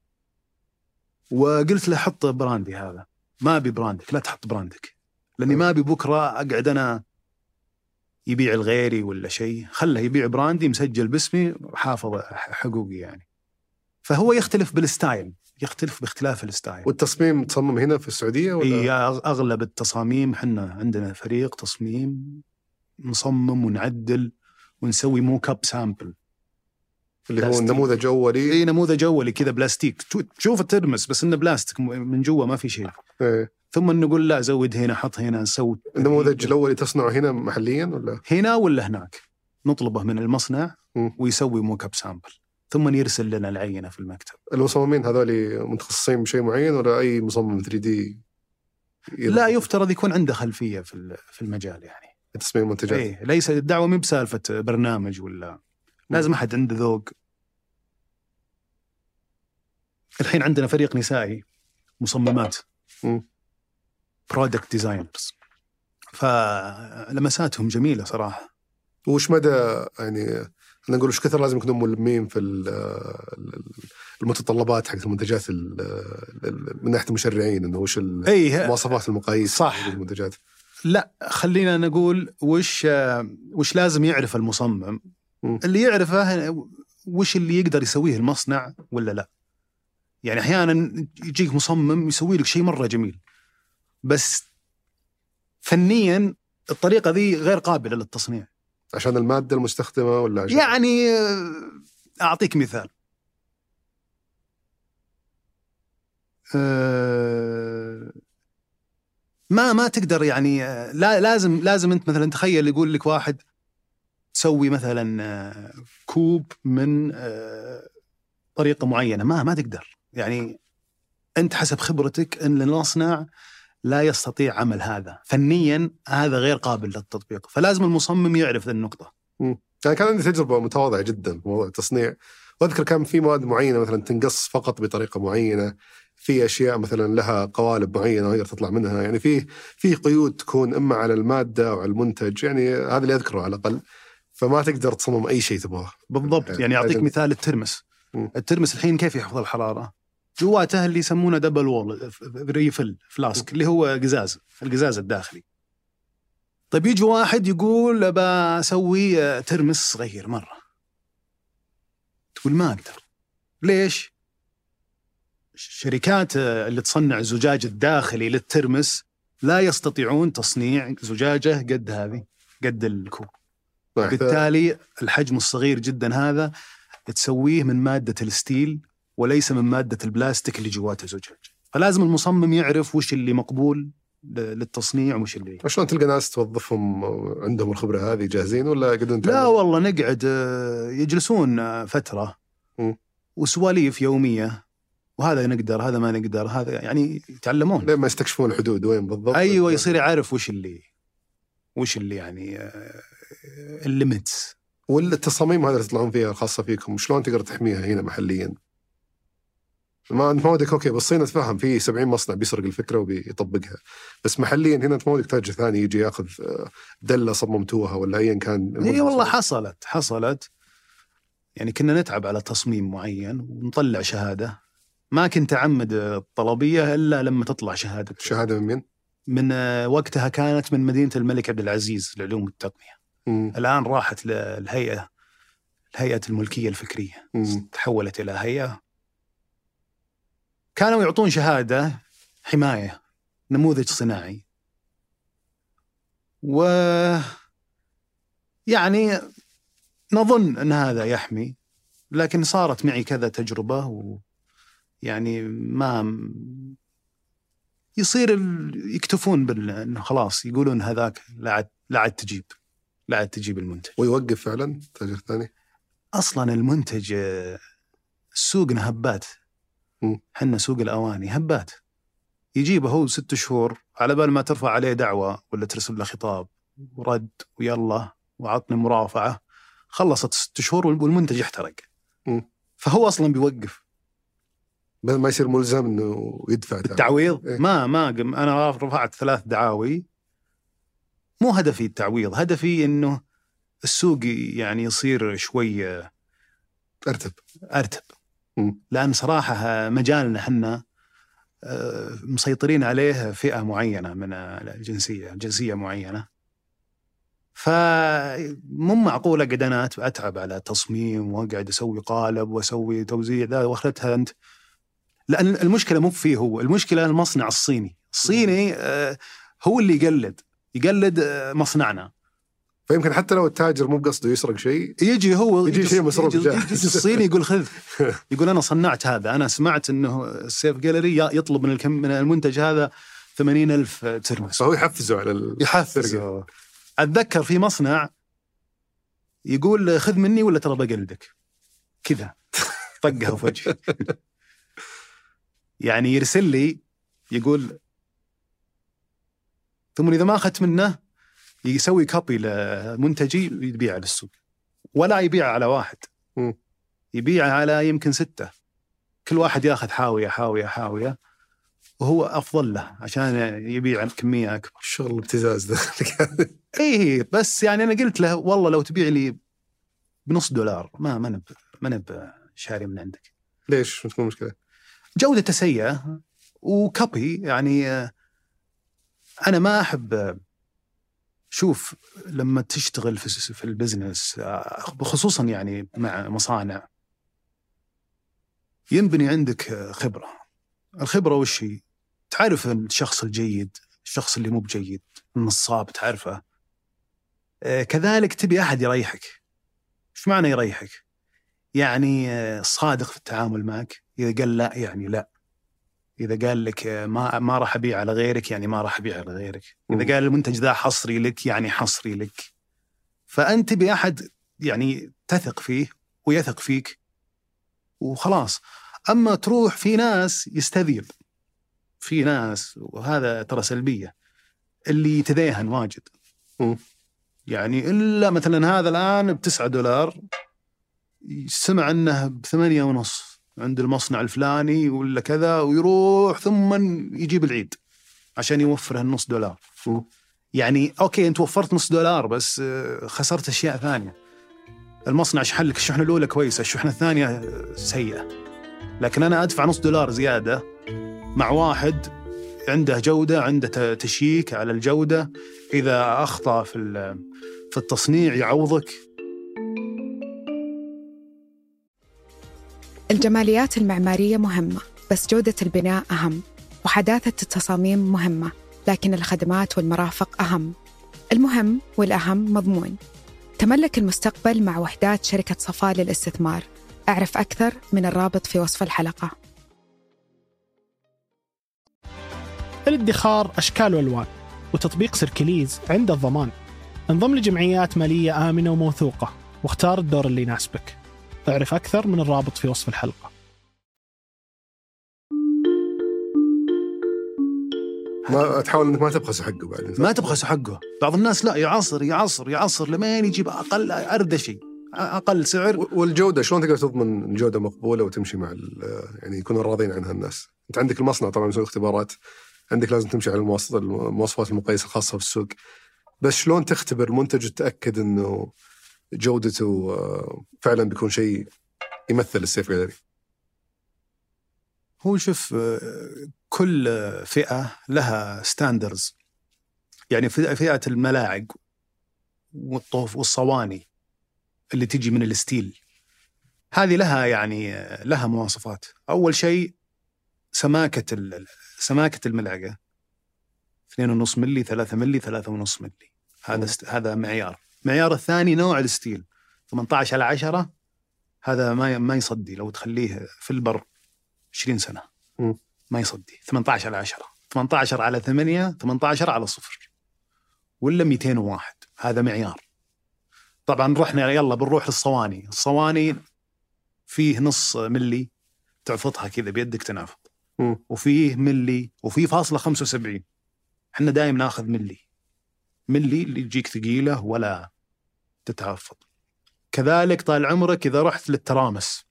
وقلت له حط براندي هذا ما أبي براندك لا تحط براندك. لأني ما أبي بكرة أقعد أنا يبيع لغيري ولا شيء. خله يبيع براندي مسجل باسمي حافظ حقوقي يعني. فهو يختلف بال style يختلف باختلاف ال style. والتصميم تصمم هنا في السعودية ولا؟ أغ- أغلب التصاميم حنا عندنا فريق تصميم نصمم ونعدل ونسوي mock-up sample اللي هو. النموذج أولي. اي نموذج أولي كذا بلاستيك. تشوفه ترمس بس إنه بلاستيك م- من جوا ما في شيء. إيه. ثم نقول لا زود هنا حط هنا نسوي النموذج الأولي تصنعه هنا محليا ولا؟ هنا ولا هناك؟ نطلبه من المصنع مم. ويسوي mock-up sample ثم يرسل لنا العينة في المكتب. المصممين هذول متخصصين بشيء معين ولا أي مصمم 3D لا يفترض يكون عنده خلفية في في المجال يعني. تصميم منتجات إيه لأن الدعوة مو بسالفة برنامج ولا لازم أحد عنده ذوق الحين عندنا فريق نسائي مصممات مم. product designers فلمساتهم جميلة صراحة وش مدى يعني خلينا نقول وش كثر لازم يكونوا ملمين في ال- ال- المتطلبات حقت المنتجات ال- ال- من ناحية المشرعين إنه وش ال- إي مواصفات المقاييس صح. حق المنتجات لا خلينا نقول وش وش لازم يعرف المصمم مم. اللي يعرفه وش اللي يقدر يسويه المصنع ولا لا. يعني أحيانا يجيك مصمم يسوي لك شيء مرة جميل. بس فنيا الطريقة ذي غير قابلة للتصنيع. عشان المادة المستخدمة ولا عشان يعني آه، أعطيك مثال. آه، ما ما تقدر يعني آه، لا لازم لازم أنت مثلا تخيل يقول لك واحد تسوي مثلا آه، كوب من آه، طريقة معينة. ما ما تقدر. يعني أنت حسب خبرتك إن المصنع لا يستطيع عمل هذا. فنيا هذا غير قابل للتطبيق. فلازم المصمم يعرف ذا النقطة. يعني كان عندي تجربة متواضعة جدا في موضوع التصنيع. وأذكر كان في مواد معينة مثلا تنقص فقط بطريقة معينة. في أشياء مثلا لها قوالب معينة تقدر تطلع منها. يعني في في قيود تكون إما على المادة أو على المنتج. يعني هذا اللي أذكره على الأقل. فما تقدر تصمم أي شيء تبغاه. بالضبط. يعني أعطيك مثال الترمس. مم. الترمس الحين كيف يحفظ الحرارة؟ جواته اللي يسمونه double wall refill flask اللي هو قزاز القزاز الداخلي. طيب يجي واحد يقول أبى أسوي آه، ترمس صغير مرة. تقول ما أقدر. ليش؟ الشركات آه، اللي تصنع الزجاج الداخلي للترمس لا يستطيعون تصنيع زجاجه قد هذه قد الكوب. بالتالي الحجم الصغير جدا هذا تسويه من مادة الستيل وليس من مادة البلاستيك اللي جواته زجاج فلازم المصمم يعرف وش اللي مقبول للتصنيع وش اللي شلون تلقى ناس توظفهم عندهم الخبرة هذه؟ جاهزين ولا يقدرون لا؟ والله نقعد آه، يجلسون آه، فترة مم. وسواليف يومية. وهذا نقدر هذا ما نقدر هذا يعني يتعلمون. لين ما يستكشفون الحدود؟ وين بالضبط؟ أيوه يصير يعرف وش اللي وش اللي يعني ال limits والتصاميم هذه اللي تطلعون فيها الخاصة فيكم شلون تقدر تحميها هنا محليا؟ ما أنت ما ودك okay بالصين اتفهم في 70 مصنع بيسرق الفكرة وبيطبقها. بس محليا هنا أنت ما ودك تاجر ثاني يجي ياخذ آه، دلة صممتوها ولا أيا كان اي والله حصلت حصلت. يعني كنا نتعب على تصميم معين ونطلع شهادة. ما كنت أعمد الطلبية إلا لما تطلع شهادة. شهادة من مين؟ من آه، وقتها كانت من مدينة الملك عبد العزيز للعلوم والتقنيه مم. الآن راحت للهيئه الهيئه الملكية الفكرية مم. تحولت إلى هيئة كانوا يعطون شهادة حماية نموذج صناعي و يعني نظن أن هذا يحمي لكن صارت معي كذا تجربة و يعني ما يصير يكتفون بال خلاص يقولون هذاك لا عاد تجيب لا عاد تجيب المنتج ويوقف فعلا تاجر ثاني؟ أصلا المنتج آه، سوقنا هبات مم. حنا سوق الأواني هبات يجيبه هو ست شهور على بال ما ترفع عليه دعوة ولا ترسل له خطاب ورد ويلا وعطني مرافعة خلصت ست شهور والمنتج احترق مم. فهو أصلا بيوقف بدل ما يصير ملزم إنه يدفع. التعويض إيه. ما ما أنا رفعت ثلاث دعاوي مو هدفي التعويض هدفي إنه السوق يعني يصير شوي أرتب. أرتب. لأن صراحة مجالنا إحنا آه، مسيطرين عليه فئة معينة من الجنسية جنسية معينة. فمو معقول أقعد أنا أتعب على تصميم وأقعد أسوي قالب وأسوي توزيع ذا وأخرتها أنت. لأن المشكلة مو فيه هو المشكلة المصنع الصيني. الصيني آه، هو اللي يقلد. يقلد آه، مصنعنا. فيمكن حتى لو التاجر مو بقصده يسرق شيء يجي هو يجي شيء مسروق يجي. يجي الصيني يقول خذ. يقول أنا صنعت هذا أنا سمعت إنه السيف جاليري يطلب من الكم من المنتج هذا 80 ألف ترمس. فهو يحفزه على ال... يحفز سرقة. أتذكر في مصنع يقول خذ مني ولا ترى بقلدك كذا. طقها في وجهي. يعني يرسل لي يقول ثم إذا ما أخذت منه يسوي كوبي لمنتجي ويبيعه للسوق ولا يبيع على واحد. مم. يبيع على يمكن ستة. كل واحد ياخذ حاوية حاوية حاوية. وهو أفضل له عشان يبيع كمية أكبر. الشغل الابتزاز ده. إيه بس يعني أنا قلت له والله لو تبيع لي بنص دولار ما ما نب ما نب شاري من عندك. ليش؟ تكون المشكلة؟ جودته سيئة. وكبي يعني أنا ما أحب شوف لما تشتغل في في البزنس خصوصا يعني مع مصانع. ينبني عندك خبرة. الخبرة وش هي؟ تعرف الشخص الجيد الشخص اللي مو بجيد النصاب تعرفه. آه، كذلك تبي أحد يريحك. إيش معنى يريحك؟ يعني آه، صادق في التعامل معك. إذا قال لا يعني لا. إذا قال لك ما ما راح أبيع على غيرك يعني ما راح أبيع على غيرك. إذا قال المنتج ذا حصري لك يعني حصري لك. فأنت بأحد يعني تثق فيه ويثق فيك وخلاص. أما تروح في ناس يستذيب في ناس وهذا ترى سلبية اللي يتذيهن واجد. يعني إلا مثلا هذا الآن ب 9 دولار سمع إنه بثمانية ونص. عند المصنع الفلاني ولا كذا ويروح ثم يجيب العيد عشان يوفر هالنص دولار. يعني أوكي أنت وفرت نص دولار بس آه، خسرت أشياء ثانية. المصنع شحن لك الشحنة الأولى كويسة الشحنة الثانية آه، سيئة. لكن أنا أدفع نص دولار زيادة مع واحد عنده جودة عنده تشييك على الجودة. إذا أخطأ في في التصنيع يعوضك. الجماليات المعمارية مهمة بس جودة البناء أهم وحداثة التصاميم مهمة لكن الخدمات والمرافق أهم. المهم والأهم مضمون. تملك المستقبل مع وحدات شركة صفاء للاستثمار. أعرف أكثر من الرابط في وصف الحلقة. الادخار أشكال وألوان وتطبيق سيركليز عند الضمان. انضم لجمعيات مالية آمنة وموثوقة واختار الدور اللي يناسبك. اعرف أكثر من الرابط في وصف الحلقة. ما تحاول إنك ما تبخس حقه بعد. ما تبخسوا حقه. بعض الناس لا يعصر يعصر يعصر لمين يجيب أقل أردى شيء أقل سعر. والجودة شلون تقدر تضمن الجودة مقبولة وتمشي مع ال- يعني يكونوا راضين عنها الناس؟ أنت عندك المصنع طبعا يسوي اختبارات. عندك لازم تمشي على المواصفات المواصفات المقيسه الخاصة بالسوق. بس شلون تختبر المنتج وتتاكد إنه جودته آه، فعلا بيكون شيء يمثل السيف جاليري هو شوف آه، كل فئة لها standards يعني فئة الملاعق والطوف والصواني اللي تجي من الستيل. هذه لها يعني آه، لها مواصفات. أول شيء سماكة ال- سماكة الملعقة. 2.5 ملي 3 ملي 3.5 ملي هذا. هذا معيار. المعيار الثاني نوع الستيل. 18 على 10 هذا ما ما يصدي. لو تخليه في البر 20 سنة. ما يصدي. 18 على 10 18 على 8 18 على صفر. ولا 201 هذا معيار. طبعا رحنا يلا بنروح للصواني. الصواني فيه نص ملي تعفطها كذا بيدك تنافط. مم. وفيه ملي وفيه فاصلة 75 إحنا دايم ناخذ ملي. ملي اللي يجيك ثقيلة ولا تتهفط كذلك طال عمرك إذا رحت للترامس.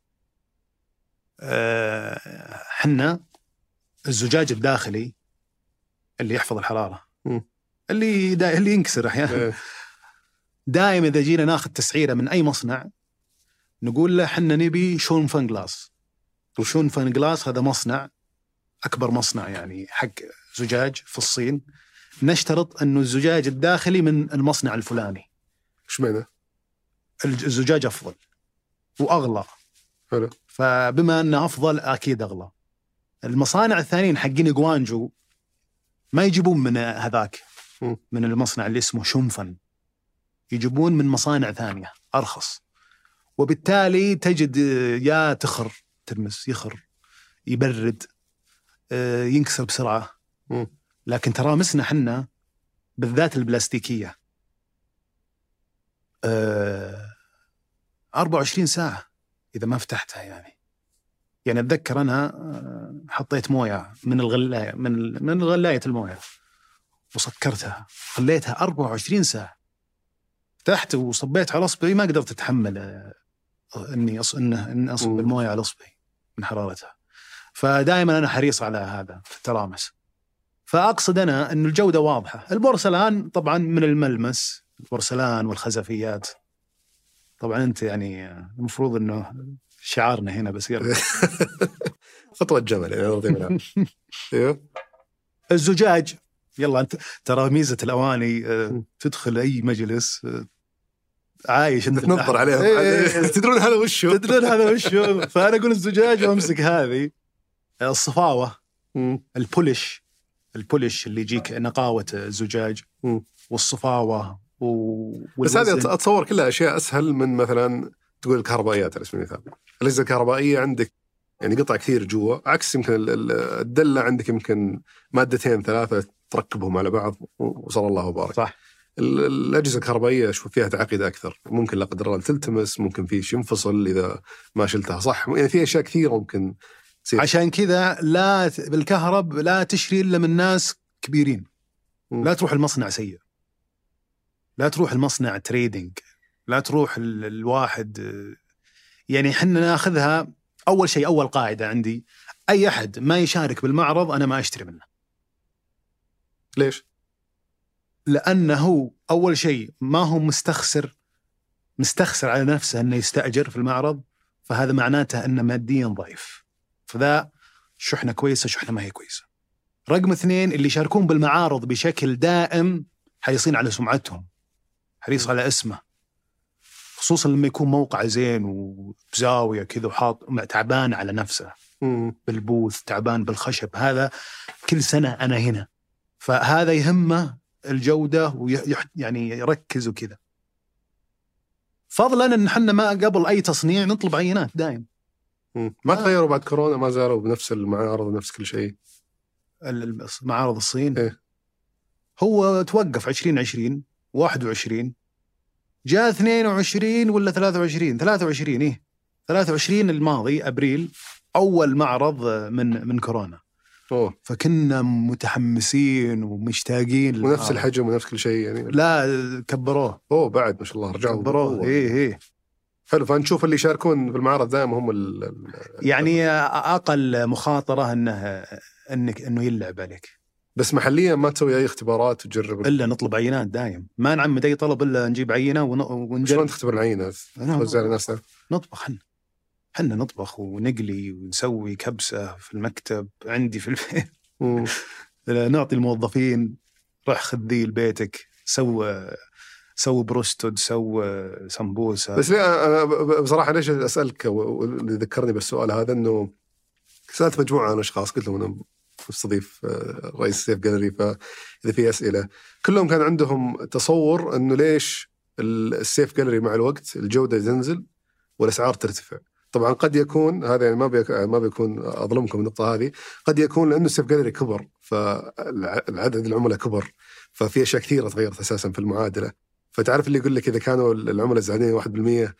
آه، حنا الزجاج الداخلي اللي يحفظ الحرارة. مم. اللي دا اللي ينكسر أحيانا. إيه. دائما إذا جينا ناخذ تسعيرة من أي مصنع نقول له إحنا نبي شون فان glass وشون فان glass هذا مصنع أكبر مصنع يعني حق زجاج في الصين. نشترط انه الزجاج الداخلي من المصنع الفلاني. إيش معنى؟ الزجاج أفضل وأغلى. حلو. فبما أنه أفضل أكيد أغلى. المصانع الثانيين حقين جوانجو ما يجيبون من هذاك. من المصنع اللي اسمه شنفن. يجيبون من مصانع ثانية أرخص. وبالتالي تجد يا تخر تلمس يخر يبرد آه، ينكسر بسرعة. لكن ترامسنا حنا بالذات البلاستيكية. آه، 24 ساعة إذا ما فتحتها يعني. يعني أتذكر أنا آه، حطيت موية من الغلاية من من غلاية الموية وسكرتها خليتها 24 ساعة. فتحت وصبيت على أصبعي ما قدرت أتحمل آه، إني أص... اني أصب. الموية على أصبعي من حرارتها. فدائما أنا حريص على هذا في الترامس. فأقصد أنا أن الجودة واضحة البورسلان طبعا من الملمس البورسلان والخزفيات طبعا أنت يعني المفروض إنه شعارنا هنا بسير خطوة جمل يعني أيوه الزجاج يلا أنت ترى ميزة الأواني آه،. تدخل أي مجلس آه، عايش أنت تنظر عليهم إيه، إيه، إيه. تدرون هذا وش هو؟ تدرون هذا وش هو؟ فأنا أقول الزجاج وأمسك هذه الصفاوة. البولش البولش اللي يجيك نقاوه الزجاج. والصفاوة و... بس هذه. أتصور كلها أشياء أسهل من مثلا تقول الكهربائيات على سبيل المثال. الأجهزة الكهربائية عندك يعني قطع كثير جوا عكس يمكن ال- ال- الدلة عندك يمكن مادتين ثلاثة تركبهم على بعض وصلى الله وبارك. صح. ال- الأجهزة الكهربائية أشوف فيها تعقيد أكثر؟ ممكن لا قدر الله تلتمس ممكن في شيء ينفصل إذا ما شلتها صح. يعني في أشياء كثيرة ممكن تصير. عشان كذا لا بالكهرب لا تشتري إلا من ناس كبيرين. مم. لا تروح المصنع سيء. لا تروح المصنع تريدنج لا تروح ال- الواحد يعني إحنا ناخذها أول شيء أول قاعدة عندي أي أحد ما يشارك بالمعرض أنا ما أشتري منه. ليش؟ لأنه أول شيء ما هو مستخسر مستخسر على نفسه إنه يستأجر في المعرض فهذا معناته إنه ماديا ضعيف. فذا شحنة كويسة شحنة ما هي كويسة. رقم اثنين اللي يشاركون بالمعارض بشكل دائم حريصين على سمعتهم حريص على اسمه. خصوصا لما يكون موقع زين وبزاويه كذا وحاط تعبان على نفسه. مم. بالبوث تعبان بالخشب. هذا كل سنة أنا هنا. فهذا يهمه الجودة ويعني يركز وكذا. فضلا إن إحنا ما قبل أي تصنيع نطلب عينات دايم مم. ما تغيروا بعد كورونا ما زالوا بنفس المعارض ونفس كل شيء. معارض الصين. إيه. هو توقف 2020 21 جاء 22 ولا 23 23 إيه. 23 الماضي أبريل أول معرض من من كورونا. أوه. فكنا متحمسين ومشتاقين ونفس. الحجم ونفس كل شيء يعني. لا كبروه. أوه بعد ما شاء الله رجعوا كبروه. بقوة. إيه إيه. حلو فنشوف اللي يشاركون بالمعرض دائما هم ال ال- يعني أقل مخاطرة أنه أنك أنه يلعب عليك. بس محليا ما تسوي أي اختبارات وتجرب. إلا نطلب عينات دايم. ما نعمد اي طلب إلا نجيب عينة ون- شلون ونجرب تختبر العينة؟ توزع الناس نطبخ حنا حنا نطبخ ونقلي ونسوي كبسة في المكتب عندي في البيت. نعطي الموظفين روح خذ ذي لبيتك سو سو بروستد سو سمبوسة. بس ليه أنا ب- بصراحة ليش أسألك واللي ذكرني بالسؤال هذا إنه سألت مجموعة من الاشخاص قلت لهم أنا مستضيف آه، رئيس سيف جاليري فإذا في أسئلة. كلهم كان عندهم تصور إنه ليش ال- السيف جاليري مع الوقت الجودة تنزل والأسعار ترتفع. طبعا قد يكون هذا يعني ما بيك ما بيكون أظلمكم النقطة هذه قد يكون لأنه السيف جاليري كبر فالعدد العملاء كبر ففي أشياء كثيرة تغيرت أساسا في المعادلة. فتعرف اللي يقول لك إذا كانوا العملاء زعلانين 1%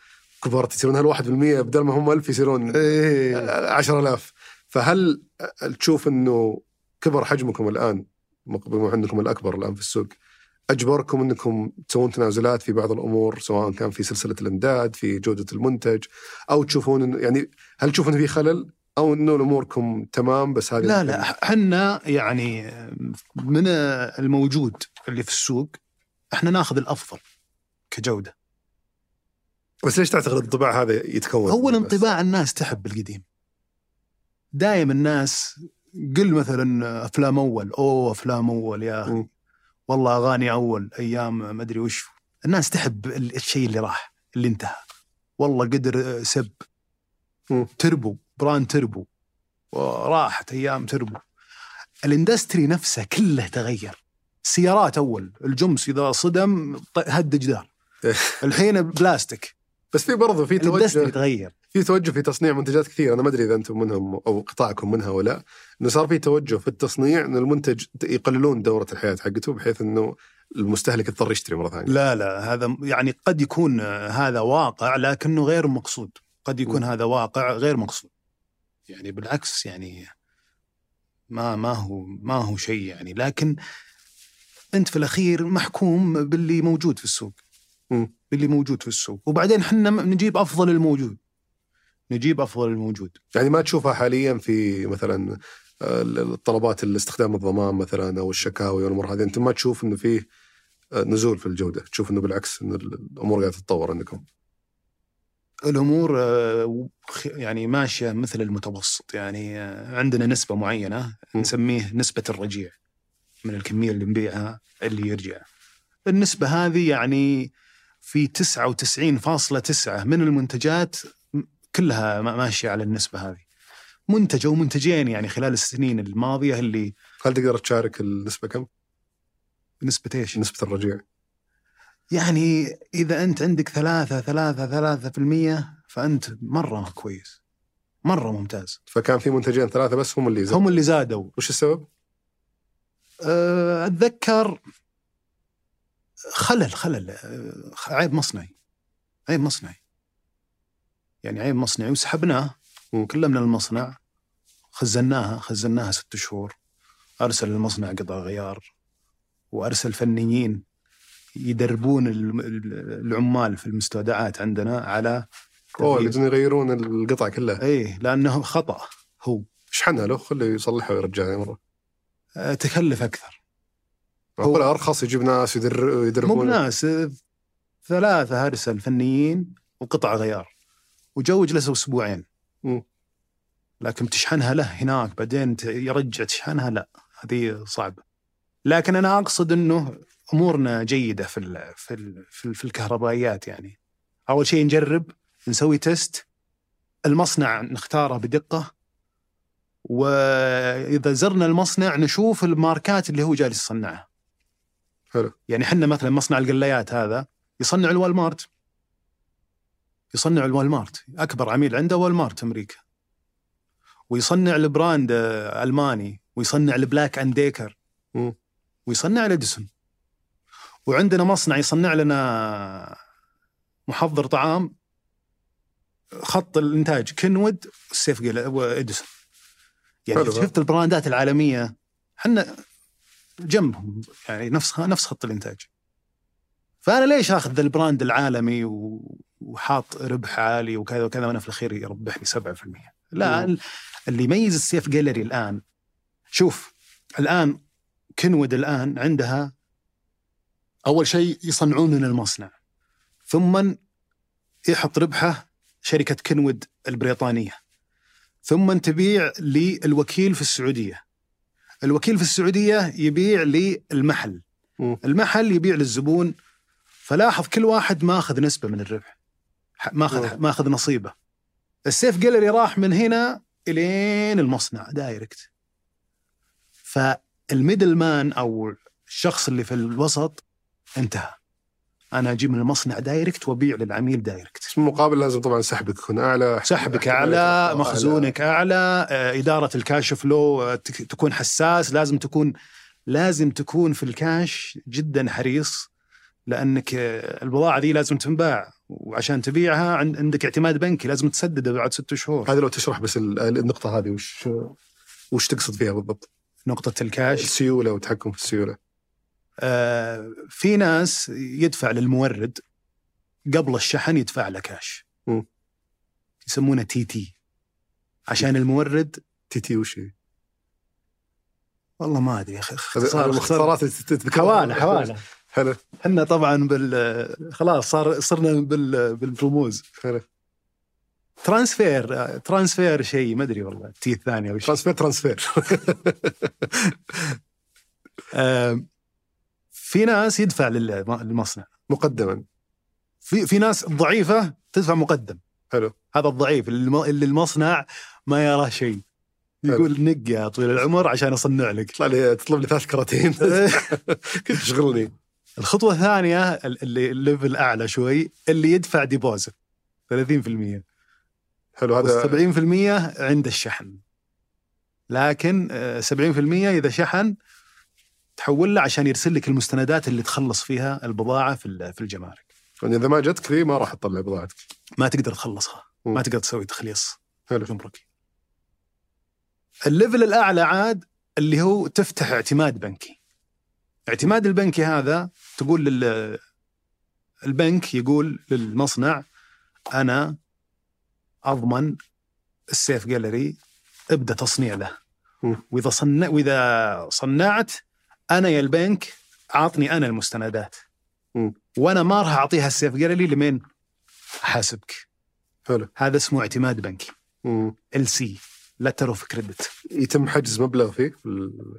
كبرت يصيرون هال 1% بدل ما هم 1000 يصيرون إيه. 10000 فهل تشوف إنه كبر حجمكم الآن بما انكم الأكبر الآن في السوق أجبركم إنكم تسوون تنازلات في بعض الأمور سواء كان في سلسلة الإمداد في جودة المنتج أو تشوفون إنه يعني هل تشوفون في خلل أو إنه اموركم تمام بس هذه لا لا إحنا يعني من الموجود اللي في السوق إحنا ناخذ الافضل كجودة بس ليش تعتقد الانطباع هذا يتكون؟ اول بس؟ انطباع الناس تحب القديم دايم الناس قل مثلا أفلام أول أوه أفلام أول يا أخي. والله أغاني أول أيام ما أدري وش الناس تحب ال- الشيء اللي راح اللي انتهى والله قدر سب مم. تربو brand تربو وراحت أيام تربو الإندستري نفسه كله تغير السيارات أول الجمس إذا صدم هد جدار الحين بلاستيك. بس في برضه في توجه تغير. في توجه في تصنيع منتجات كثير. أنا ما أدري إذا أنتم منهم أو قطاعكم منها ولا لأ إنه صار في توجه في التصنيع إن المنتج يقللون دورة الحياة حقته بحيث إنه المستهلك يضطر يشتري مرة ثانية. لا لا هذا يعني قد يكون هذا واقع لكنه غير مقصود. قد يكون م. هذا واقع غير مقصود. يعني بالعكس يعني ما ما هو ما هو شيء يعني. لكن أنت في الأخير محكوم باللي موجود في السوق. م. باللي موجود في السوق. وبعدين إحنا نجيب أفضل الموجود. نجيب أفضل الموجود. يعني ما تشوفها حاليا في مثلا آه، الطلبات الاستخدام الضمان مثلا أو الشكاوي والأمور هذه. أنت ما تشوف إنه فيه آه، نزول في الجودة، تشوف إنه بالعكس إنه الأمور قاعدة تتطور عندكم. الأمور آه، يعني ماشية مثل المتوسط. يعني عندنا نسبة معينة. نسميه نسبة الرجيع. من الكمية اللي نبيعها اللي يرجع النسبة هذه يعني في 99.9 من المنتجات كلها ما- ماشية على النسبة هذه منتج أو منتجين يعني خلال السنين الماضية اللي هل تقدر تشارك النسبة كم؟ نسبة إيش؟ نسبة الرجيع. يعني إذا أنت عندك ثلاثة ثلاثة ثلاثة في المية فأنت مرة كويس مرة ممتاز فكان في منتجين ثلاثة بس هم اللي زادوا. هم اللي زادوا وش السبب؟ أه، أتذكر خلل خلل آه، عيب مصنعي عيب مصنعي يعني عيب مصنعي وسحبناه مم. كلمنا المصنع خزناها خزناها ست شهور أرسل المصنع قطع غيار وأرسل فنيين يدربون العمال في المستودعات عندنا على أوه. لازم يغيرون القطع كلها إيه لأنه خطأ هو شحنها له خليه يصلحها ويرجعها مرة تكلف أكثر. معقول أرخص يجيب ناس يدر مو يدربون. بناس آه، ثلاثة ارسل فنيين وقطع غيار. وجو جلسوا أسبوعين. لكن تشحنها له هناك بعدين يرجع تشحنها؟ لا هذه صعبه لكن أنا أقصد إنه أمورنا جيدة في ال في ال في, ال في الكهربائيات يعني. أول شيء نجرب نسوي test المصنع نختاره بدقة. وإذا زرنا المصنع نشوف الماركات اللي هو جالس يصنعها. حلو. يعني إحنا مثلا مصنع القلايات هذا يصنع ال Walmart. يصنع ال Walmart. أكبر عميل عنده Walmart أمريكا. ويصنع ال brand ألماني. ويصنع ال Black and Decker. ويصنع ال Edison. وعندنا مصنع يصنع لنا محضر طعام خط الإنتاج Kenwood والسيف و Edison يعني حلو. شفت البراندات العالمية إحنا جنبهم يعني نفس نفس خط الإنتاج فأنا ليش آخذ ال brand العالمي وحاط ربح عالي وكذا وكذا وأنا في الأخير يربحني 7% لا مم. اللي يميز السيف جاليري الآن شوف الآن Kenwood الآن عندها أول شيء يصنعون من المصنع ثم يحط ربحه شركة Kenwood البريطانية ثم تبيع للوكيل في السعودية. الوكيل في السعودية يبيع للمحل. المحل يبيع للزبون. فلاحظ كل واحد ماخذ نسبة من الربح. ماخذ. ماخذ نصيبه. السيف جاليري راح من هنا إلين المصنع direct. فال middle man أو الشخص اللي في الوسط انتهى. أنا أجيب من المصنع direct وأبيع للعميل direct. بس بالمقابل لازم طبعا سحبك يكون أعلى سحبك أعلى مخزونك أعلى. آه، إدارة ال cash flow آه، تك- تكون حساس لازم تكون لازم تكون في الكاش جدا حريص لأنك آه، البضاعة دي لازم تنباع وعشان تبيعها عند- عندك اعتماد بنكي لازم تسدده بعد ست شهور. هذه لو تشرح بس ال- النقطة هذه وش وش تقصد فيها بالضبط؟ نقطة الكاش السيولة والتحكم في السيولة. آه، في ناس يدفع للمورد قبل الشحن يدفع له كاش. يسمونه TT عشان المورد TT وش؟ والله ما أدري يا أخي هذه اختصار هذه اختصار المختصرات اللي تذكرها حواله حوالة. حلو. إحنا طبعا بال خلاص صار صرنا بال بالرموز. حلو. transfer transfer شيء ما أدري والله ال T الثانية وش transfer transfer. آه، في ناس يدفع لل- للمصنع مقدما. في في ناس ضعيفة تدفع مقدم. حلو. هذا الضعيف اللي الم- اللي المصنع ما يراه شيء. يقول نق يا طويل العمر عشان أصنع لك. يطلع لي تطلب لي ثلاث كراتين. كنت تشغلني. الخطوة الثانية اللي ال level أعلى شوي اللي يدفع deposit 30% حلو هذا 70% عند الشحن. لكن آه، 70% إذا شحن تحول له عشان يرسل لك المستندات اللي تخلص فيها البضاعة في في الجمارك. يعني إذا ما جتك ذي ما راح تطلع بضاعتك. ما تقدر تخلصها. مم. ما تقدر تسوي تخليص حلو. جمركي الليفل الأعلى عاد اللي هو تفتح اعتماد بنكي. اعتماد البنكي هذا تقول لل البنك يقول للمصنع أنا أضمن السيف جاليري ابدأ تصنيع له. وإذا صنع وإذا صنعت أنا يا البنك أعطني أنا المستندات. وأنا ما راح أعطيها السيف. جاليري لمين؟ احاسبك حلو. هذا اسمه اعتماد بنكي. LC. letter of credit. يتم حجز مبلغ فيه؟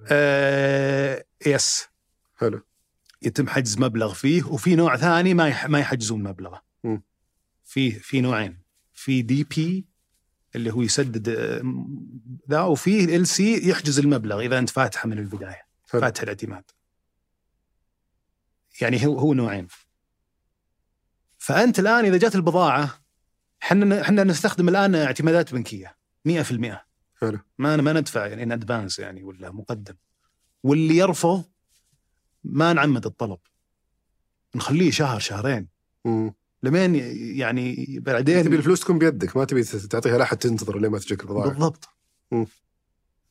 آه yes حلو. يتم حجز مبلغ فيه وفي نوع ثاني ما يح ما يحجزون مبلغه. في في نوعين. في DP اللي هو يسدد آه، ذا وفي LC يحجز المبلغ إذا أنت فاتحة من البداية. فاتح الاعتماد. يعني هو هو نوعين. فأنت الآن إذا جات البضاعة إحنا إحنا نستخدم الآن اعتمادات بنكية 100% حلو. ما ما ندفع يعني in advance يعني ولا مقدم. واللي يرفض ما نعمد الطلب. نخليه شهر شهرين. مم. لمين يعني تبي بعدين الفلوس تكون بيدك ما تبي تعطيها لأحد تنتظر لين ما تجيك البضاعة. بالضبط. مم.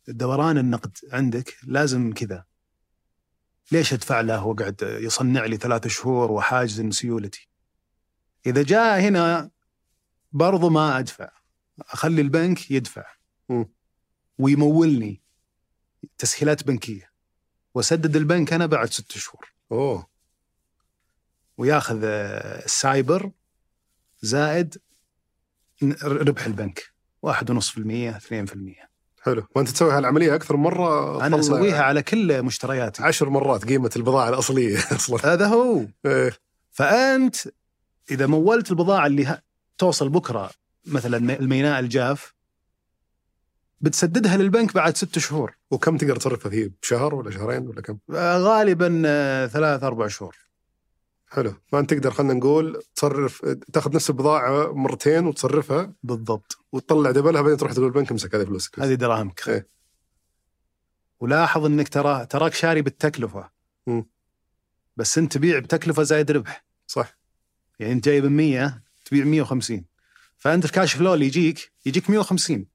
دوران النقد عندك لازم كذا. ليش ادفع له وقعد يصنع لي ثلاثة شهور وحاجز سيولتي إذا جاء هنا برضو ما أدفع. أخلي البنك يدفع. ويمولني تسهيلات بنكية. وأسدد البنك أنا بعد ست شهور. أوه. وياخذ ال SAIBOR زائد ربح البنك. 1.5% 2% حلو. وأنت تسوي هالعملية أكثر من مرة أنا أسويها على كل مشترياتي. عشر مرات قيمة البضاعة الأصلية أصلا. هذا هو. إيه. فأنت إذا مولت البضاعة اللي توصل بكرة مثلا الميناء الجاف بتسددها للبنك بعد ست شهور. وكم تقدر تصرفها فيه؟ بشهر ولا شهرين ولا كم؟ غالبا آه، ثلاث أربع شهور. حلو. فانت تقدر خلينا نقول تصرف تاخذ نفس البضاعة مرتين وتصرفها بالضبط. وتطلع دبلها بعدين تروح تقول البنك امسك هذه فلوسك. هذه دراهمك. إيه. ولاحظ إنك ترى تراك شاري بالتكلفة. مم. بس أنت تبيع بتكلفة زايد ربح. صح. يعني أنت جايب 100 تبيع 150 فأنت ال cash flow اللي يجيك يجيك 150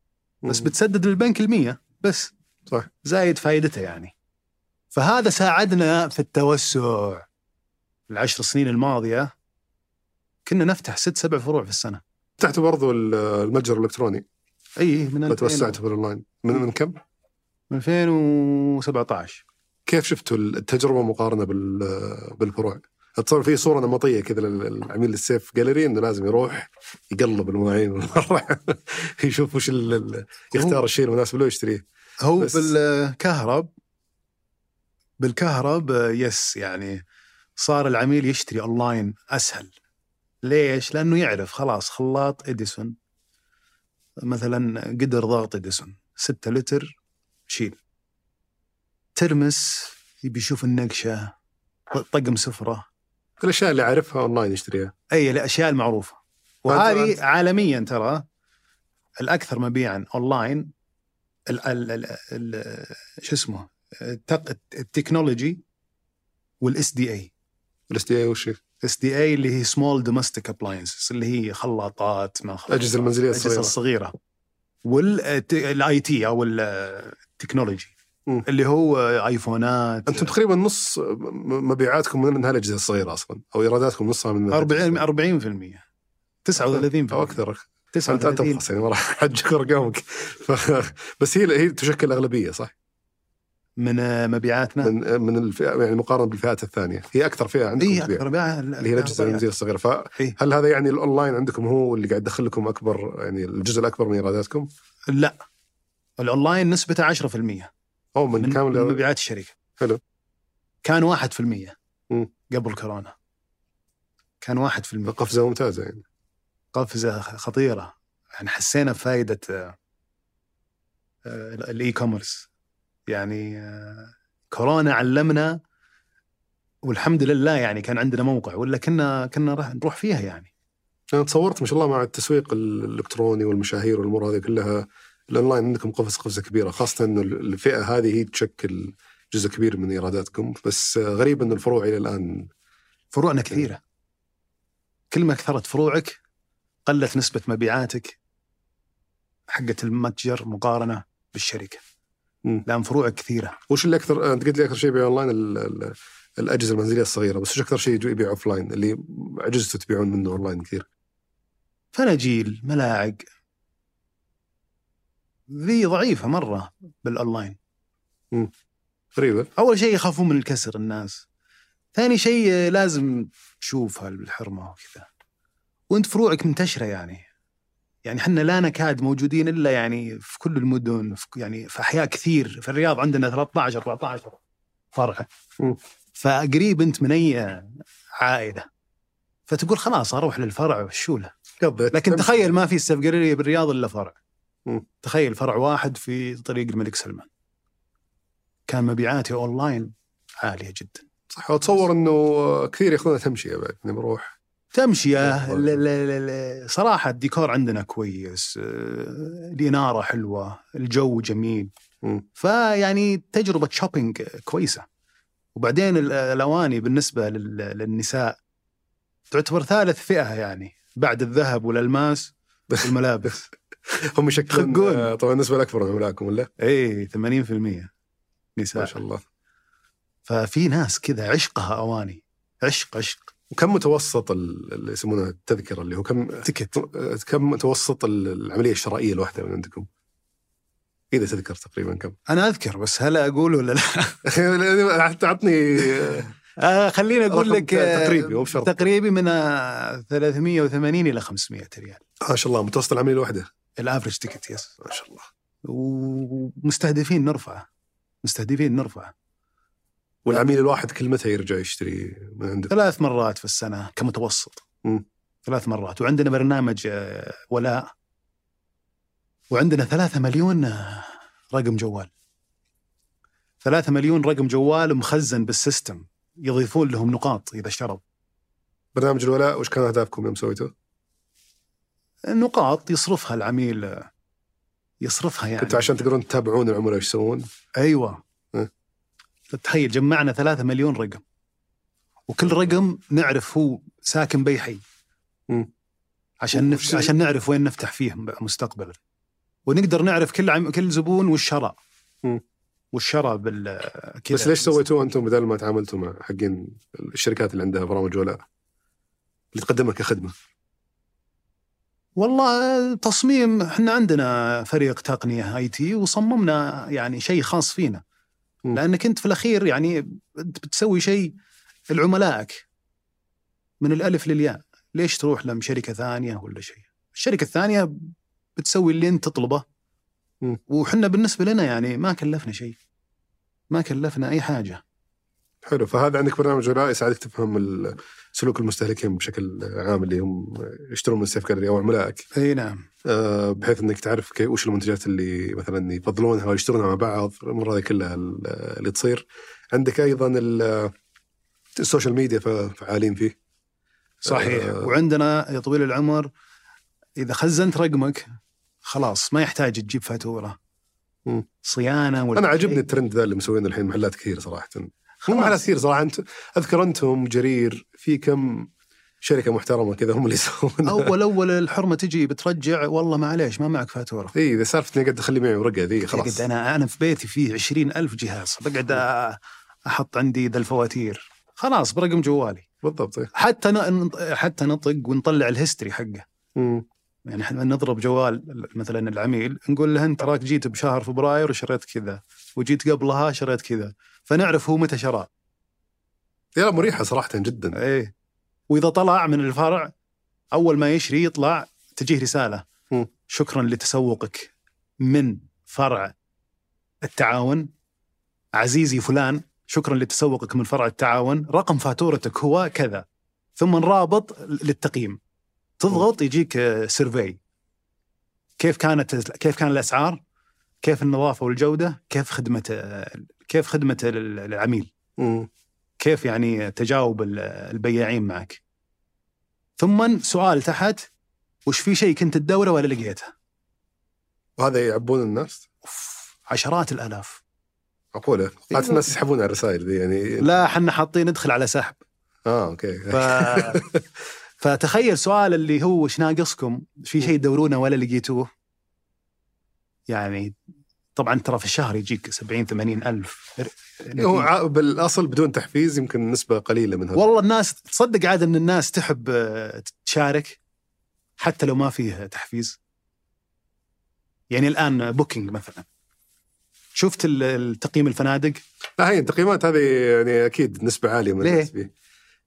بس مم. بتسدد للبنك ال 100 بس. صح. زايد فائدته يعني. فهذا ساعدنا في التوسع. العشر سنين الماضية كنا نفتح ست سبع فروع في السنة. فتحتوا برضو ال- المتجر الإلكتروني. إي من 2000 توسعتوا في الأونلاين. من من كم؟ من 2017 كيف شفتوا التجربة مقارنة بال- بالفروع؟ اتصور في صورة نمطية كذا للعميل السيف جاليري إنه لازم يروح يقلب المواعين يشوف وش يختار الشيء المناسب له يشتريه. هو بالكهرب بالكهرب آه، yes يعني صار العميل يشتري أونلاين أسهل. ليش؟ لأنه يعرف خلاص خلاط إديسون. مثلا قدر ضغط إديسون. 6 لتر شيل. ترمس يبي يشوف النقشة طقم سفرة. الاشياء اللي عارفها أونلاين يشتريها. أي الأشياء المعروفة. وهذه عالميا ترى الأكثر مبيعا أونلاين ال ال ال ال شو اسمه؟ ال technology وال SDA. ال SDA وش؟ SDA اللي هي small domestic appliances اللي هي خلاطات ما خلاطات، الأجهزة المنزلية الأجهزة الصغيرة. الصغيرة وال IT أو ال technology. اللي هو آيفونات أنتم تقريبا نص مبيعاتكم من هالاجهزه الصغيرة أصلا أو إيراداتكم نصها من 40 40% 39% أو أكثر أنت أنت 39 تبخس يعني ما راح احجك ارقامك. بس هي هي تشكل الأغلبية صح؟ من آه، مبيعاتنا؟ من من الفئه يعني مقارنة بالفئات الثانية. هي أكثر فئة عندكم اي تبيع. أكثر مبيعات اللي هي الاجهزه المنزليه الصغيره إيه. فهل هذا يعني الأونلاين عندكم هو اللي قاعد يدخل لكم اكبر يعني الجزء الأكبر من إيراداتكم؟ لا. الأونلاين نسبته 10% أو من, من, كامل من مبيعات الشركة. حلو. كان 1% مم. قبل كورونا. كان 1% قفزة ممتازة يعني. قفزة خطيرة. يعني حسينا بفائدة آه، آه، ال e-commerce يعني آه، كورونا علمنا والحمد لله يعني كان عندنا موقع ولا كنا كنا راح نروح فيها يعني. أنا تصورت ما شاء الله مع التسويق الإلكتروني والمشاهير والأمور هذه كلها. الأونلاين عندكم قفز قفزة كبيرة خاصة إنه الفئة هذه هي تشكل جزء كبير من إيراداتكم. بس غريب إنه الفروع إلى الآن فروعنا كثيرة. كل ما كثرت فروعك قلت نسبة مبيعاتك حقت المتجر مقارنة بالشركة. لأن فروعك كثيرة. وش اللي أكثر أنت قلت لي أكثر شيء يبيع أونلاين ال- ال- الأجهزة المنزلية الصغيرة بس وش أكثر شيء يبيع offline اللي عجزتوا تبيعون منه أونلاين كثير. فناجيل ملاعق. ذي ضعيفة مرة بالأونلاين. غريبة. أول شيء يخافون من الكسر الناس. ثاني شيء لازم تشوفها بالحرمه وكذا. وأنت فروعك منتشرة يعني. يعني إحنا لا نكاد موجودين إلا يعني في كل المدن في يعني في أحياء كثير في الرياض عندنا 13 14 فرع. فقريب أنت من أي عائلة. فتقول خلاص أروح للفرع والشولة. قضيت لكن. تخيل ما في السيف غاليري بالرياض إلا فرع. تخيل فرع واحد في طريق الملك سلمان. كان مبيعاتي أونلاين عالية جدا. صح واتصور إنه كثير ياخذونها تمشيه بعد يعني بروح ل- صراحة الديكور عندنا كويس آه، الاناره حلوة الجو جميل. فيعني تجربة شوبينج كويسة. وبعدين ال- الأواني بالنسبة لل- للنساء تعتبر ثالث فئة يعني بعد الذهب والألماس والملابس. هم يشكلون. آه، طبعا النسبة الاكبر من عملائكم ولا؟ اي 80% ما نساء. شاء الله. ففي ناس كذا عشقها أواني. عشق عشق. وكم متوسط ال- اللي يسمونه التذكرة اللي هو كم تكت آه، كم متوسط ال- العملية الشرائية الواحدة من عندكم؟ إذا تذكر تقريبا كم؟ أنا أذكر بس هل أقول ولا لا؟ حتى عطني آه خليني أقول لك آه، تقريبي، مو بشرط. تقريبي من آه، 380 إلى 500 ريال ما شاء الله متوسط العملية الواحدة ال average ticket yes ما شاء الله ومستهدفين نرفعه مستهدفين نرفعه والعميل الواحد كل متى يرجع يشتري من عندك؟ ثلاث مرات في السنة كمتوسط مم. ثلاث مرات وعندنا برنامج آه، ولاء وعندنا ثلاثة مليون آه، رقم جوال ثلاثة مليون رقم جوال مخزن بالسيستم يضيفون لهم نقاط إذا اشتروا برنامج الولاء وش كان أهدافكم يوم سويته؟ نقاط يصرفها العميل آه، يصرفها يعني كنتوا عشان تقدرون تتابعون العملاء إيش يسوون؟ أيوه. تخيل جمعنا ثلاثة مليون رقم وكل رقم نعرف هو ساكن بأي حي. عشان نف... عشان نعرف وين نفتح فيه مستقبلا ونقدر نعرف كل عم... كل زبون وش شرى مم. وش شرى بال. بس ليش سويتوه أنتم بدل ما تعاملتوا مع حقين الشركات اللي عندها برامج ولاء؟ اللي تقدمها كخدمة والله تصميم إحنا عندنا فريق تقنية اي تي وصممنا يعني شيء خاص فينا. لأنك أنت في الأخير يعني انت بتسوي شيء لعملائك من الألف للياء. ليش تروح لم شركة ثانية ولا شيء؟ الشركة الثانية بتسوي اللي أنت تطلبه. وحنا بالنسبة لنا يعني ما كلفنا شيء. ما كلفنا أي حاجة. حلو فهذا عندك برنامج ولاء يساعدك تفهم ال- سلوك المستهلكين بشكل عام اللي هم يشترون من سيف جالري أو عملائك إي نعم آه، بحيث إنك تعرف وش المنتجات اللي مثلا يفضلونها ويشترونها مع بعض الأمور هذه كلها ال- اللي تصير عندك أيضا ال- ال social media فعالين فيه صحيح آه. وعندنا يا طويل العمر إذا خزنت رقمك خلاص ما يحتاج تجيب فاتورة. صيانة ولا أنا عجبني. الترند ذا اللي مسوينه الحين محلات كثير صراحة مو. محلات كثير صراحة انت أذكر أنتم جرير في كم شركة محترمة كذا هم اللي يسوون أول أول الحرمة تجي بترجع والله معليش ما معك فاتورة اي إذا سالفة إني قاعد أخلي معي ورقة ذي خلاص أنا أنا في بيتي فيه عشرين ألف جهاز بقعد أحط عندي ذا الفواتير خلاص برقم جوالي بالضبط إيه. حتى. حتى نطق ونطلع ال history حقه مم. يعني إحنا نضرب جوال مثلا العميل نقول له أنت تراك جيت بشهر فبراير وشريت كذا وجيت قبلها شريت كذا فنعرف هو متى شرى يا مريحة صراحة جدا. إيه. وإذا طلع من الفرع أول ما يشري يطلع تجيه رسالة. مم. شكرا لتسوقك من فرع التعاون. عزيزي فلان شكرا لتسوقك من فرع التعاون. رقم فاتورتك هو كذا. ثم رابط للتقييم. تضغط يجيك سيرفي. كيف كانت كيف كان الأسعار؟ كيف النظافة والجودة؟ كيف خدمة كيف خدمة العميل. كيف يعني تجاوب ال- البياعين معك؟ ثم سؤال تحت وش في شيء كنت تدوره ولا لقيته؟ وهذا يعبون الناس؟ أوف، عشرات الآلاف. معقوله عادة الناس يسحبون على الرسائل ذي يعني. لا حنا حاطين ندخل على سحب. آه أوكي. ف... فتخيل سؤال اللي هو وش ناقصكم؟ في شيء تدورونه ولا لقيتوه؟ يعني طبعا ترى في الشهر يجيك 70 80 ألف. هو بالأصل بدون تحفيز يمكن نسبة قليلة من هذا والله الناس تصدق عاد إن الناس تحب آه، تشارك حتى لو ما فيه تحفيز. يعني الآن بوكينج مثلا. شفت ال- التقييم الفنادق؟ لا هي التقييمات هذه يعني أكيد نسبة عالية من ليه؟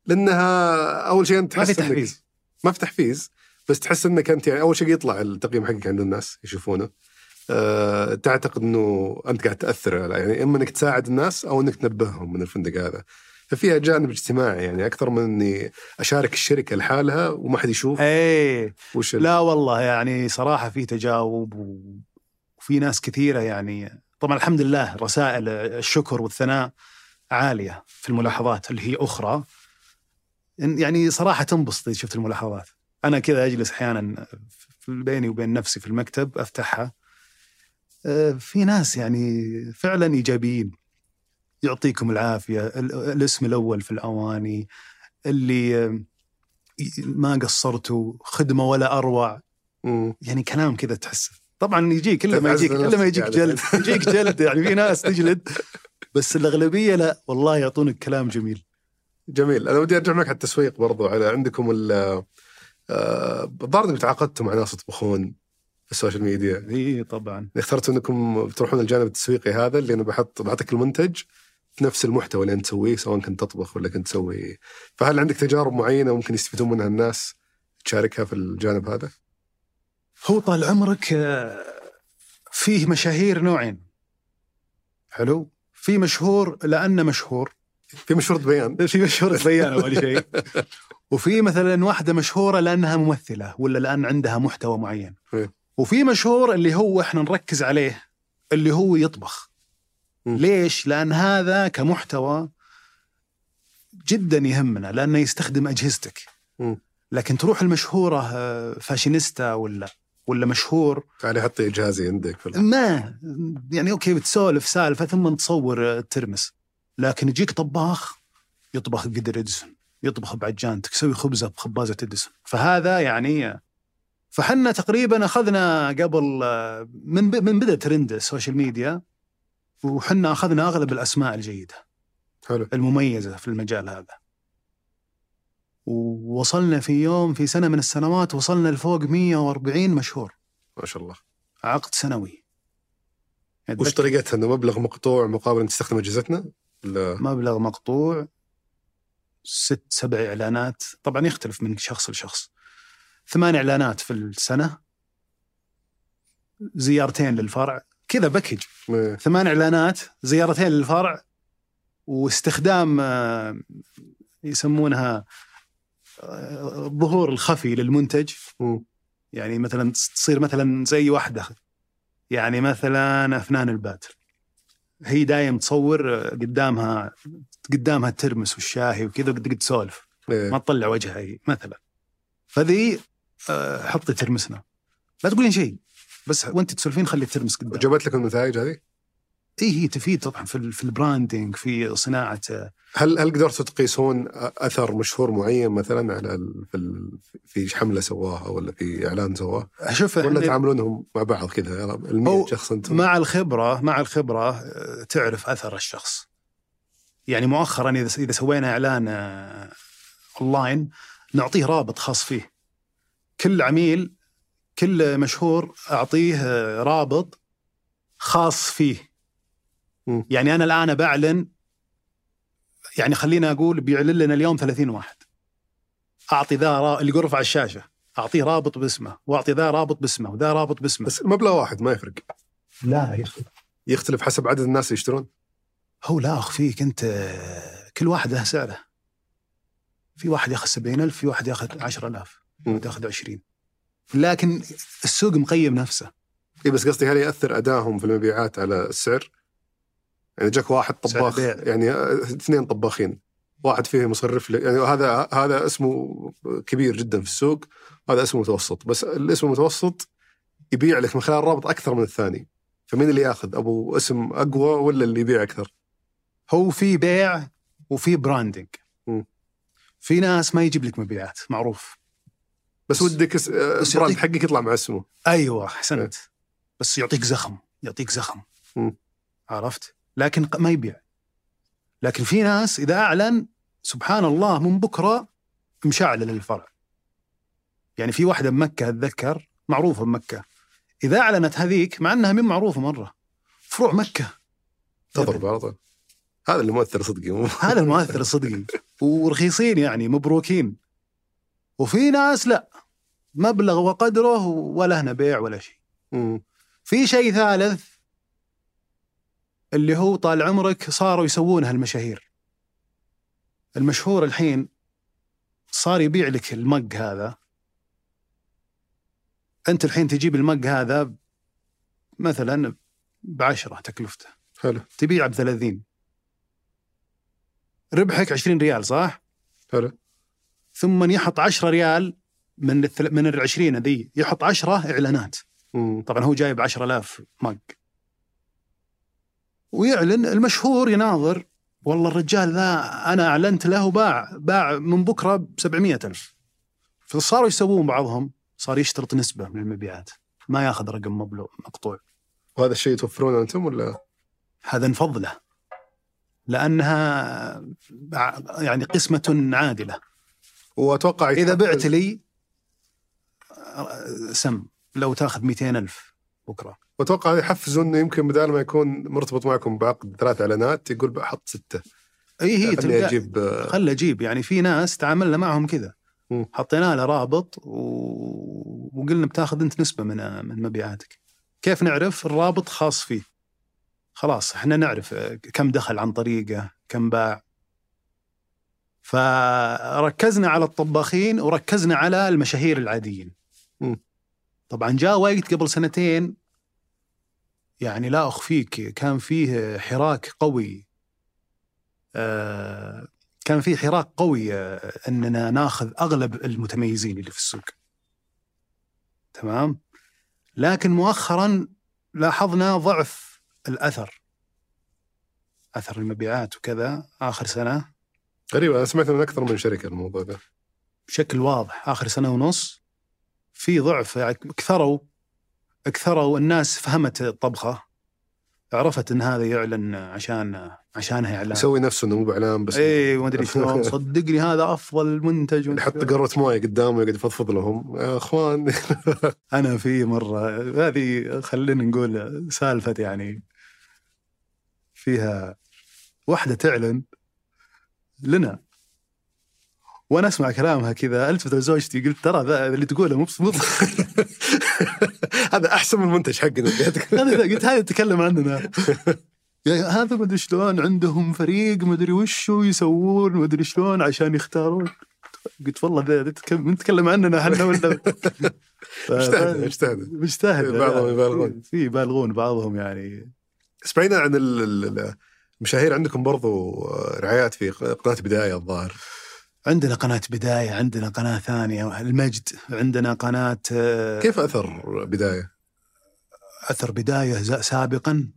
لأنها أول شيء أنت ما في تحس تحفيز. ما في تحفيز بس تحس إنك أنت يعني أول شيء يطلع التقييم حقك عند الناس يشوفونه. أه تعتقد إنه أنت قاعد تأثر على يعني إما إنك تساعد الناس أو إنك تنبههم من الفندق هذا. ففيها جانب اجتماعي يعني أكثر من إني أشارك الشركة لحالها وما حد يشوف. إيه. وش لا والله يعني صراحة في تجاوب وفي ناس كثيرة يعني. طبعا الحمد لله رسائل الشكر والثناء عالية في الملاحظات اللي هي أخرى. يعني صراحة تنبسط شفت الملاحظات. أنا كذا أجلس أحيانا بيني وبين نفسي في المكتب أفتحها. في ناس يعني فعلا إيجابيين. يعطيكم العافية. ال- الاسم الأول في الأواني اللي آه، ما قصرتوا خدمة ولا أروع. مم. يعني كلام كذا تحس. طبعا يجيك إلا ما يجيك إلا ما يجيك يعني. جلد. يجيك جلد يعني في ناس تجلد. بس الأغلبية لا والله يعطونك كلام جميل. جميل. أنا ودي أرجع معك على التسويق برضو على عندكم ال آه، الظاهر انكم تعاقدتوا مع ناس يطبخون. في السوشيال ميديا. اي طبعا. اخترتوا أنكم تروحون الجانب التسويقي هذا اللي أنا بحط بعطيك المنتج في نفس المحتوى اللي أنت تسويه سواء كنت تطبخ ولا كنت تسوي. فهل عندك تجارب معينة ممكن يستفيدون منها الناس تشاركها في الجانب هذا؟ هو طال عمرك آه، فيه مشاهير نوعين. حلو. في مشهور لأنه مشهور. في مشهور بيان. في مشهور بيان أول شيء. وفي مثلا واحدة مشهورة لأنها ممثلة ولا لأن عندها محتوى معين. إيه. وفي مشهور اللي هو إحنا نركز عليه اللي هو يطبخ مم. ليش؟ لأن هذا كمحتوى جدا يهمنا لأنه يستخدم أجهزتك مم. لكن تروح المشهورة آه، فاشينيستا ولا ولا مشهور تعالي حطي جهازي عندك في ما يعني okay بتسولف سالفة ثم تصور آه، ترمس لكن يجيك طباخ يطبخ بقدر إديسون يطبخ بعجانتك يسوي خبزة بخبازة إديسون فهذا يعني آه، فحنا تقريبا أخذنا قبل من من بدأ ترند السوشيال ميديا وحنا أخذنا أغلب الأسماء الجيدة. حلو. المميزة في المجال هذا. ووصلنا في يوم في سنة من السنوات وصلنا لفوق 140 مشهور. ما شاء الله. عقد سنوي. وش طريقتها انه مبلغ مقطوع مقابل انك تستخدم أجهزتنا؟ مبلغ مقطوع ست سبع إعلانات. طبعا يختلف من شخص لشخص. ثمان إعلانات في السنة. زيارتين للفرع. كذا باكج إيه. ثمان إعلانات زيارتين للفرع واستخدام آه، يسمونها آه، الظهور الخفي للمنتج. يعني مثلا تصير مثلا زي واحدة. يعني مثلا أفنان الباتر. هي دايم تصور آه، قدامها قدامها الترمس والشاهي وكذا قد تسولف. إيه. ما تطلع وجهها هي مثلا. فذي آه، حطي ترمسنا لا تقولين شيء بس وأنت تسولفين خلي الترمس قدام جابت لك النتائج هذه؟ اي هي تفيد طبعا في في ال branding في صناعة آه، هل هل قدرتوا تقيسون أثر مشهور معين مثلا على. في. في حملة سواها ولا في إعلان سواه؟ أشوف ولا إحنا تعاملونهم مع بعض كذا ال 100 هو شخص أنتم مع الخبره مع الخبرة آه، تعرف أثر الشخص يعني مؤخرا إذا إذا سوينا إعلان آه، اونلاين نعطيه رابط خاص فيه كل عميل كل مشهور أعطيه آه، رابط خاص فيه. مم. يعني أنا الآن بعلن يعني خلينا أقول بيعلن لنا اليوم 30 واحد. أعطي ذا را- اللي يرفع الشاشة أعطيه رابط باسمه وأعطي ذا رابط باسمه وذا رابط باسمه. بس المبلغ واحد ما يفرق. لا أخي يختلف حسب عدد الناس اللي يشترون؟ هو لا أخ فيك أنت آه، كل واحد له سعره. في واحد ياخذ 70000 في واحد ياخذ 10000 ياخذ 20 لكن السوق مقيم نفسه اي بس قصدي هل يأثر ادائهم في المبيعات على السعر؟ يعني جاك واحد طباخ. يعني اثنين طباخين واحد فيهم يصرف لي يعني هذا هذا اسمه كبير جدا في السوق هذا اسمه متوسط بس الاسم المتوسط يبيع لك من خلال الرابط أكثر من الثاني فمين اللي يأخذ أبو اسم أقوى ولا اللي يبيع أكثر؟ هو في بيع وفي براندنج. في ناس ما يجيب لك مبيعات معروف بس ودك اس- آه، بس يعطيك- حقك يطلع مع اسمه. أيوه أحسنت. بس يعطيك زخم يعطيك زخم. مم. عرفت؟ لكن ما يبيع. لكن في ناس إذا أعلن سبحان الله من بكرة مشعل للفرع يعني في واحدة بمكة أتذكر معروفة بمكة. إذا أعلنت هذيك مع إنها من معروفة مرة. فروع مكة. تضرب على طول. هذا اللي مؤثر صدقي. هذا المؤثر الصدقي ورخيصين يعني مبروكين. وفي ناس لا. مبلغ وقدره ولا هنا بيع ولا شيء. في شيء ثالث اللي هو طال عمرك صاروا يسوونها المشاهير المشهور الحين صار يبيع لك المج هذا. أنت الحين تجيب المج هذا مثلا بعشرة تكلفته. حلو. تبيعه ب 30 ربحك 20 ريال صح؟ حلو. ثم يحط 10 ريال من الثل... من ال 20 ذي يحط 10 إعلانات. مم. طبعا هو جايب 10000 مج ويعلن المشهور يناظر والله الرجال ذا أنا أعلنت له باع باع من بكرة ب 700 الف فصاروا يسوون بعضهم صار يشترط نسبة من المبيعات. ما ياخذ رقم مبلغ مقطوع. وهذا الشيء توفرونه أنتم ولا؟ هذا نفضله. لأنها يعني قسمة عادلة. وأتوقع إذا بعت لي سم لو تاخذ 200 ألف بكرة. وأتوقع يحفزوا إنه يمكن بدال ما يكون مرتبط معكم بعقد ثلاث إعلانات يقول بحط ستة. إي هي تلقى أجيب آه، خل أجيب. يعني في ناس تعاملنا معهم كذا. حطينا له رابط و... وقلنا بتاخذ أنت نسبة من من مبيعاتك. كيف نعرف الرابط خاص فيه؟ خلاص إحنا نعرف آه، كم دخل عن طريقه كم باع. فركزنا على الطباخين وركزنا على المشاهير العاديين. طبعا جاء وقت قبل سنتين يعني لا أخفيك كان فيه حراك قوي آه، كان في حراك قوي آه، أننا ناخذ أغلب المتميزين اللي في السوق. تمام؟ لكن مؤخرا لاحظنا ضعف الأثر. أثر المبيعات وكذا آخر سنة غريب أنا سمعت من أكثر من شركة الموضوع ده بشكل واضح آخر سنة ونص في ضعف يعني كثروا كثروا الناس فهمت الطبخة عرفت إن هذا يعلن عشان عشانها إعلان. يسوي نفسه إنه مو بإعلان بس اي ما ادري شلون. صدقني هذا أفضل منتج. يحط قروه مويه قدامه ويقعد يفضفض لهم. يا أخوان. أنا في مرة هذه خلينا نقول سالفة يعني فيها واحدة تعلن لنا. وأنا أسمع كلامها كذا التفت لزوجتي قلت ترى ذا اللي تقوله مو مو هذا أحسن من المنتج حقنا. هذا قلت هذا يتكلم عننا. يا هذا ما أدري شلون عندهم فريق ما أدري وشو يسوون ما أدري شلون عشان يختارون. قلت والله ذا نتكلم عننا إحنا ولا مجتهد مجتهد. مجتهد. بعضهم يبالغون. في يبالغون بعضهم يعني. بس بعيدا عن ال- ال- المشاهير عندكم برضو رعايات في قناة بداية الظاهر. عندنا قناة بداية عندنا قناة ثانية المجد عندنا قناة آه، كيف أثر بداية؟ أثر بداية سابقا.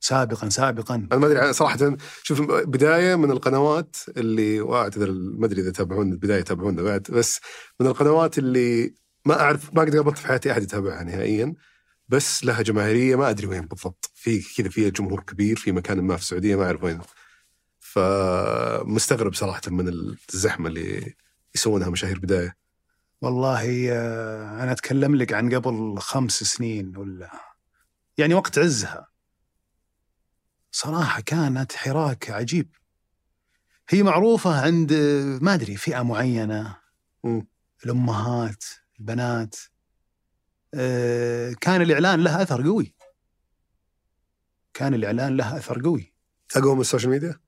سابقا سابقا أنا ما أدري صراحة شوف بداية من القنوات اللي وأعتذر ما أدري إذا تابعون البداية يتابعونا بعد بس من القنوات اللي ما أعرف ما قد قابلت في حياتي أحد يتابعها نهائيا بس لها جماهيرية ما أدري وين بالضبط في كذا فيها جمهور كبير في مكان ما في السعودية ما أعرف وين فمستغرب صراحة من الزحمة اللي يسوونها مشاهير بداية. والله آه، أنا أتكلم لك عن قبل خمس سنين ولا يعني وقت عزها. صراحة كانت حراك عجيب. هي معروفة عند آه، ما أدري فئة معينة. مم. الأمهات البنات. آه، كان الإعلان له أثر قوي. كان الإعلان له أثر قوي. اقوى من السوشيال ميديا؟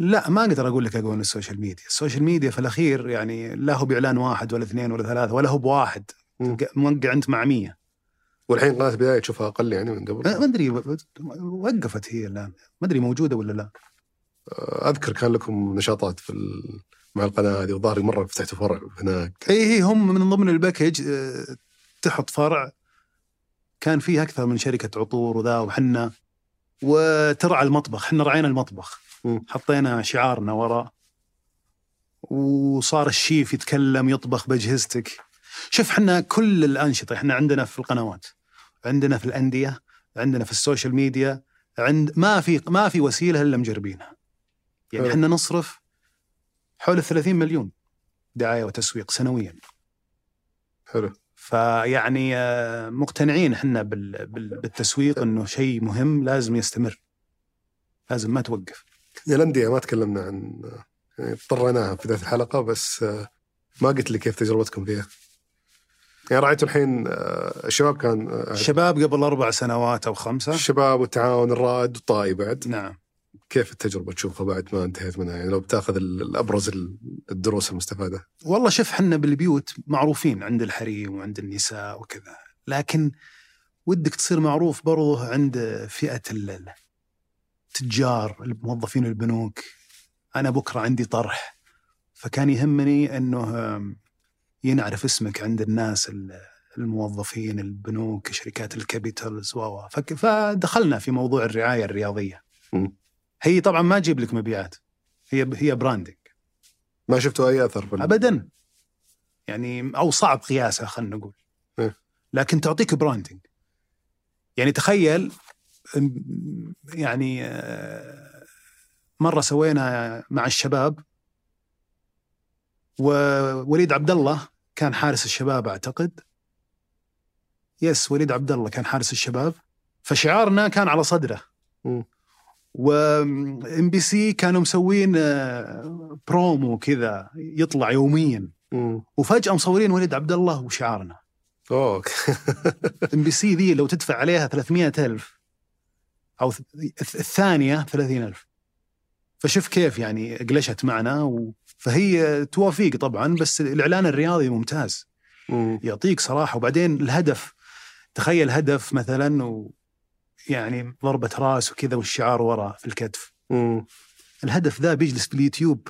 لا ما أقدر أقول لك اقوى من السوشيال ميديا، السوشيال ميديا في الأخير يعني لا هو بإعلان واحد ولا اثنين ولا ثلاثة ولا هو بواحد. موقع أنت مع 100 والحين قناة بدايه تشوفها أقل يعني من قبل؟ ما ما أدري وقفت هي الآن. ما أدري موجودة ولا لا. أذكر كان لكم نشاطات في ال... مع القناة هذه وظهري مرة فتحتوا فرع هناك. اي هي هم من ضمن الباكج آه، تحط فرع كان فيه أكثر من شركة عطور وذا وحنا وترعى المطبخ إحنا رعينا المطبخ. حطينا شعارنا ورا وصار الشيف يتكلم يطبخ باجهزتك شوف إحنا كل الأنشطة إحنا عندنا في القنوات عندنا في الأندية عندنا في السوشيال ميديا عند ما في ما في وسيلة إلا مجربينها. يعني. إحنا نصرف حول ال 30 مليون دعاية وتسويق سنويا. حلو. فيعني آه، مقتنعين إحنا بال- بال- بالتسويق إنه شيء مهم لازم يستمر. لازم ما توقف. يا الانديه ما تكلمنا عن يعني اضطريناها في بداية الحلقة بس ما قلت لي كيف تجربتكم فيها. يعني رأيتوا الحين الشباب كان الشباب قبل أربع سنوات أو خمسة. الشباب والتعاون الرائد والطائي بعد. نعم. كيف التجربة تشوفها بعد؟ ما انتهيت منها يعني لو بتاخذ ال- الأبرز ال- الدروس المستفادة. والله شوف حنا بالبيوت معروفين عند الحريم وعند النساء وكذا لكن ودك تصير معروف برضه عند فئة التجار الموظفين البنوك أنا بكرة عندي طرح. فكان يهمني إنه ينعرف اسمك عند الناس ال- الموظفين البنوك شركات ال capitals و فدخلنا في موضوع الرعاية الرياضية. هي طبعا ما تجيب لك مبيعات هي هي branding ما شفتوا أي أثر بال... ابدا. يعني أو صعب قياسها خلينا نقول. إيه. لكن تعطيك branding. يعني تخيل يعني آه، مرة سوينا مع الشباب. ووليد عبد الله كان حارس الشباب أعتقد. yes وليد عبد الله كان حارس الشباب. فشعارنا كان على صدره. مم. وام بي سي كانوا مسوين آه، برومو كذا يطلع يوميا. وفجأة مصورين وليد عبد الله وشعارنا. اوه إم بي سي ذي لو تدفع عليها 300 ألف أو الثانية 30 ألف فشوف كيف يعني قلشت معنا و... فهي توافيق طبعا بس الإعلان الرياضي ممتاز مم. يعطيك صراحة وبعدين الهدف تخيل هدف مثلا و يعني ضربة راس وكذا والشعار ورا في الكتف مم. الهدف ذا بيجلس في اليوتيوب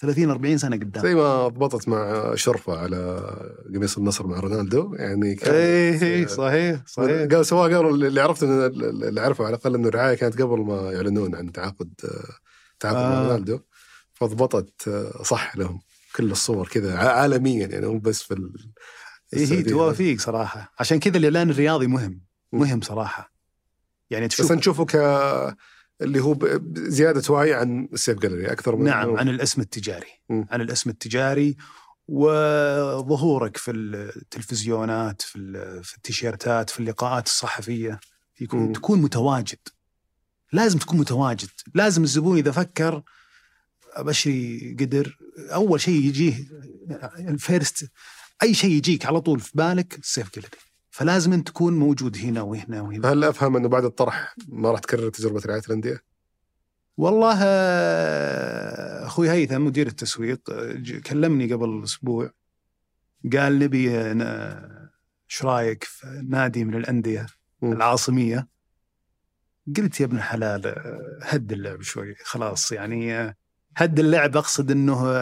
30 40 سنة قدام زي ما ضبطت مع شرفة على قميص النصر مع رونالدو يعني كان إيه إيه، صحيح صحيح قال سواء قالوا اللي عرفت إن اللي عرفوا على الأقل إنه الرعاية كانت قبل ما يعلنون عن تعاقد تعاقد مع آه. رونالدو فضبطت آه، صح لهم كل الصور كذا ع- عالميا يعني مو بس في ال- إيه، هي. توافيق صراحة عشان كذا الإعلان الرياضي مهم. مهم صراحة يعني تشوف بس نشوفه ك اللي هو زيادة وعي عن السيف جاليري أكثر من نعم عن الاسم التجاري مم. عن الاسم التجاري وظهورك في التلفزيونات في, ال- في التيشيرتات في اللقاءات الصحفية يكون مم. تكون متواجد لازم تكون متواجد لازم الزبون إذا فكر ابشري قدر أول شيء يجيه ال first أي شيء يجيك على طول في بالك السيف جلدي فلازم أنت تكون موجود هنا وهنا وهنا هل أفهم أنه بعد الطرح ما راح تكرر تجربة رعاية الأندية؟ والله أخوي هيثم مدير التسويق كلمني قبل أسبوع قال نبي إيش رأيك في نادي من الأندية مم. العاصمية قلت يا ابن الحلال هد اللعب شوي خلاص يعني هد اللعب أقصد إنه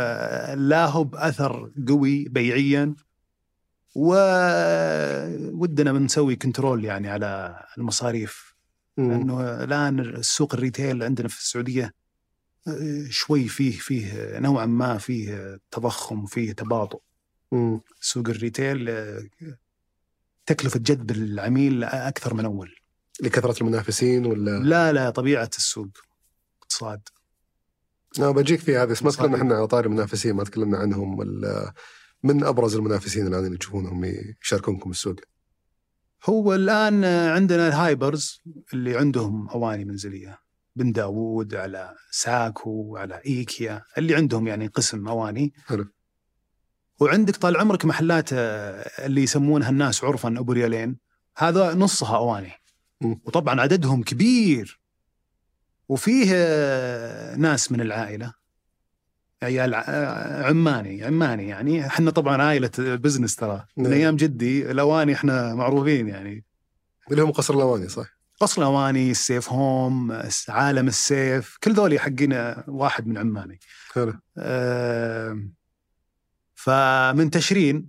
لا هو بأثر قوي بيعيا ودنا بنسوي كنترول يعني على المصاريف مم. لأنه الآن السوق الريتيل عندنا في السعودية آه، شوي فيه فيه نوعا ما فيه تضخم فيه تباطؤ. سوق ال retail آه، تكلفة جذب العميل أكثر من أول لكثرة المنافسين ولا لا لا طبيعة السوق اقتصاد لا بجيك في هذا بس ما. تكلمنا إحنا على طاري المنافسين ما تكلمنا عنهم ولا من أبرز المنافسين الآن اللي تشوفونهم يشاركونكم السوق؟ هو الآن عندنا ال hypers اللي عندهم أواني منزلية. بن داوود على ساكو على إيكيا اللي عندهم يعني قسم أواني. حلو. وعندك طال عمرك محلات آه، اللي يسمونها الناس عرفا أبو ريالين. هذا نصها أواني. وطبعا عددهم كبير. وفيه آه، ناس من العائلة. عيال عماني عماني يعني. إحنا طبعا عائلة بزنس ترى. من نعم. أيام جدي الأواني إحنا معروفين يعني. اللي هم قصر الأواني صح؟ قصر الأواني السيف هوم عالم السيف كل ذولي حقين واحد من عماني. حلو. آه، فمن تشرين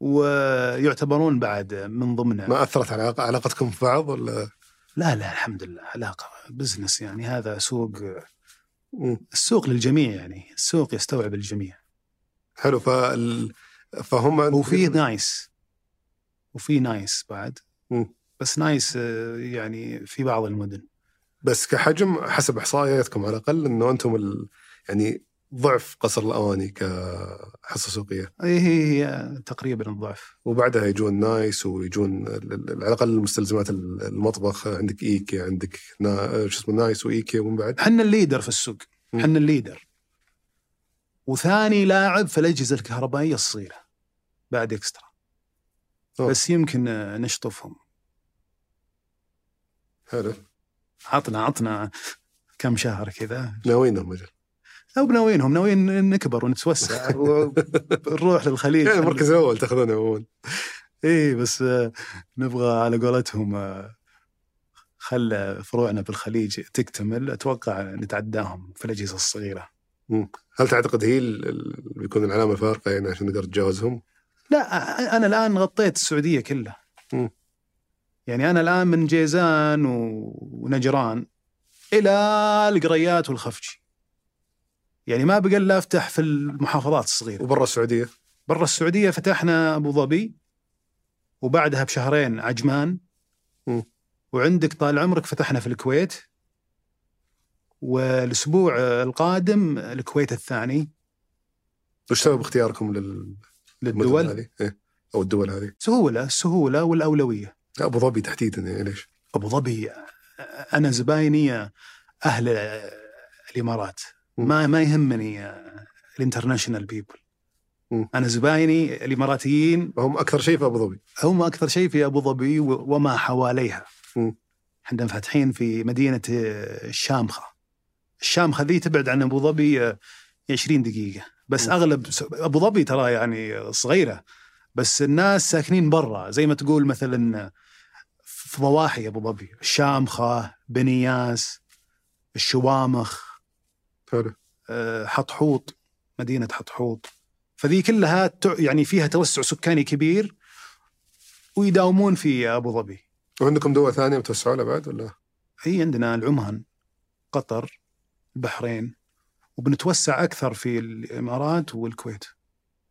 ويعتبرون بعد من ضمن ما أثرت على علاق- علاقتكم في بعض ولا؟ لا لا الحمد لله. علاقة business يعني. هذا سوق. السوق للجميع يعني السوق يستوعب الجميع. حلو فال... فهم وفي نايس. وفي نايس بعد. مم. بس نايس آه، يعني في بعض المدن. بس كحجم حسب إحصائياتكم على الأقل إنه أنتم ال... يعني ضعف قصر الأواني كحصه سوقيه هي هي هي تقريبا الضعف وبعدها يجون نايس ويجون على الأقل مستلزمات ال- المطبخ. عندك إيكيا عندك نا... شو اسمه نايس وإيكيا ومن بعد. إحنا ال leader في السوق. إحنا ال leader. وثاني لاعب في الأجهزة الكهربائية الصغيرة. بعد إكسترا. أوه. بس يمكن نشطفهم. حلو. عطنا عطنا كم شهر كذا. ناويينهم أجل. أو بناوينهم ناويين نكبر ونتوسع ونروح للخليج المركز الأول تاخذونه عموما إيه بس آه، نبغى على قولتهم آه، خل فروعنا بالخليج تكتمل. أتوقع نتعداهم في الأجهزة الصغيرة. هل تعتقد هي بيكون العلامة الفارقه يعني عشان نقدر نتجاوزهم؟ لا أنا الآن غطيت السعودية كلها. مم. يعني أنا الآن من جيزان ونجران إلى القريات والخفجي يعني ما بقى إلا أفتح في المحافظات الصغيرة وبرا السعودية برا السعودية فتحنا أبو ظبي وبعدها بشهرين عجمان مم. وعندك طال عمرك فتحنا في الكويت والأسبوع القادم الكويت الثاني وش سبب اختياركم لل للدول هذه؟ إيه؟ أو الدول هذه؟ سهولة السهولة والأولوية لا، أبو ظبي تحديدا يعني ليش؟ أبو ظبي أنا زبايني أهل الإمارات. ما ما يهمني ال international people. أنا زبايني الإماراتيين. هم أكثر شيء في أبو ظبي. هم أكثر شيء في أبو ظبي وما حواليها. إحنا فاتحين في مدينة الشامخة. الشامخة ذي تبعد عن أبو ظبي 20 دقيقة. بس مم. أغلب أبو ظبي ترى يعني صغيرة. بس الناس ساكنين برا زي ما تقول مثلا في ضواحي أبو ظبي. الشامخة بنياس الشوامخ. حلو آه، حطحوط مدينة حطحوط. فذي كلها يعني فيها توسع سكاني كبير ويداومون في أبو ظبي. وعندكم دول ثانية متوسعوا لها بعد ولا؟ هي عندنا العمان قطر البحرين وبنتوسع أكثر في الإمارات والكويت.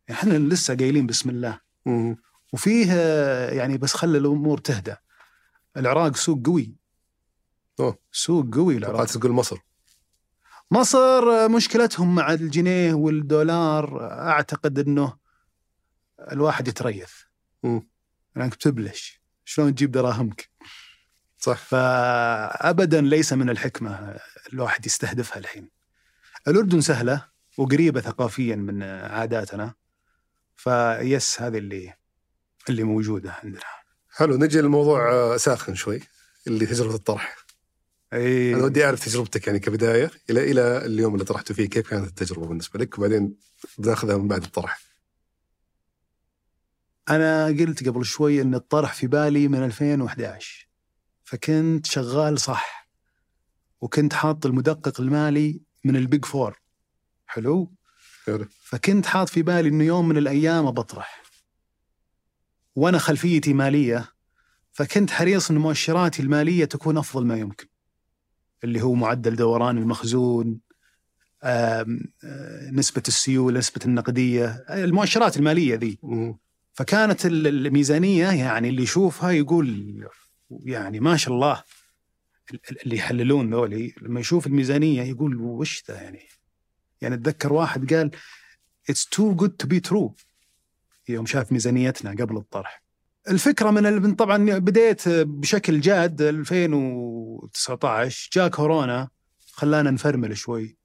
يعني إحنا لسه قايلين بسم الله. مم. وفيه آه، يعني بس خلي الأمور تهدى. العراق سوق قوي. أوه. سوق قوي العراق. تقول مصر. مصر مشكلتهم مع الجنيه والدولار؟ أعتقد إنه الواحد يتريث. لانك بتبلش شلون تجيب دراهمك؟ صح. فابدا ليس من الحكمة الواحد يستهدفها الحين. الأردن سهلة وقريبة ثقافيا من عاداتنا. فيس هذه اللي اللي موجودة عندنا. حلو نجي للموضوع آه، ساخن شوي اللي تجربه الطرح. أي. أنا ودي أعرف تجربتك يعني كبداية إلى إلى اليوم اللي طرحتوا فيه كيف كانت التجربة بالنسبة لك؟ وبعدين بناخذها من بعد الطرح. أنا قلت قبل شوي إن الطرح في بالي من 2011 فكنت شغال صح وكنت حاط المدقق المالي من ال Big Four حلو؟ حلو. فكنت حاط في بالي إنه يوم من الأيام بطرح وأنا خلفيتي مالية فكنت حريص إن مؤشراتي المالية تكون أفضل ما يمكن. اللي هو معدل دوران المخزون آه، نسبة السيولة نسبة النقدية المؤشرات المالية ذي. فكانت ال- الميزانية يعني اللي يشوفها يقول يعني ما شاء الله ال- ال- اللي يحللون ذولي لما يشوف الميزانية يقول وش ذا يعني؟ يعني أتذكر واحد قال it's too good to be true. يوم شاف ميزانيتنا قبل الطرح. الفكرة من ال- طبعا بديت بشكل جاد 2019 جاء كورونا خلانا نفرمل شوي.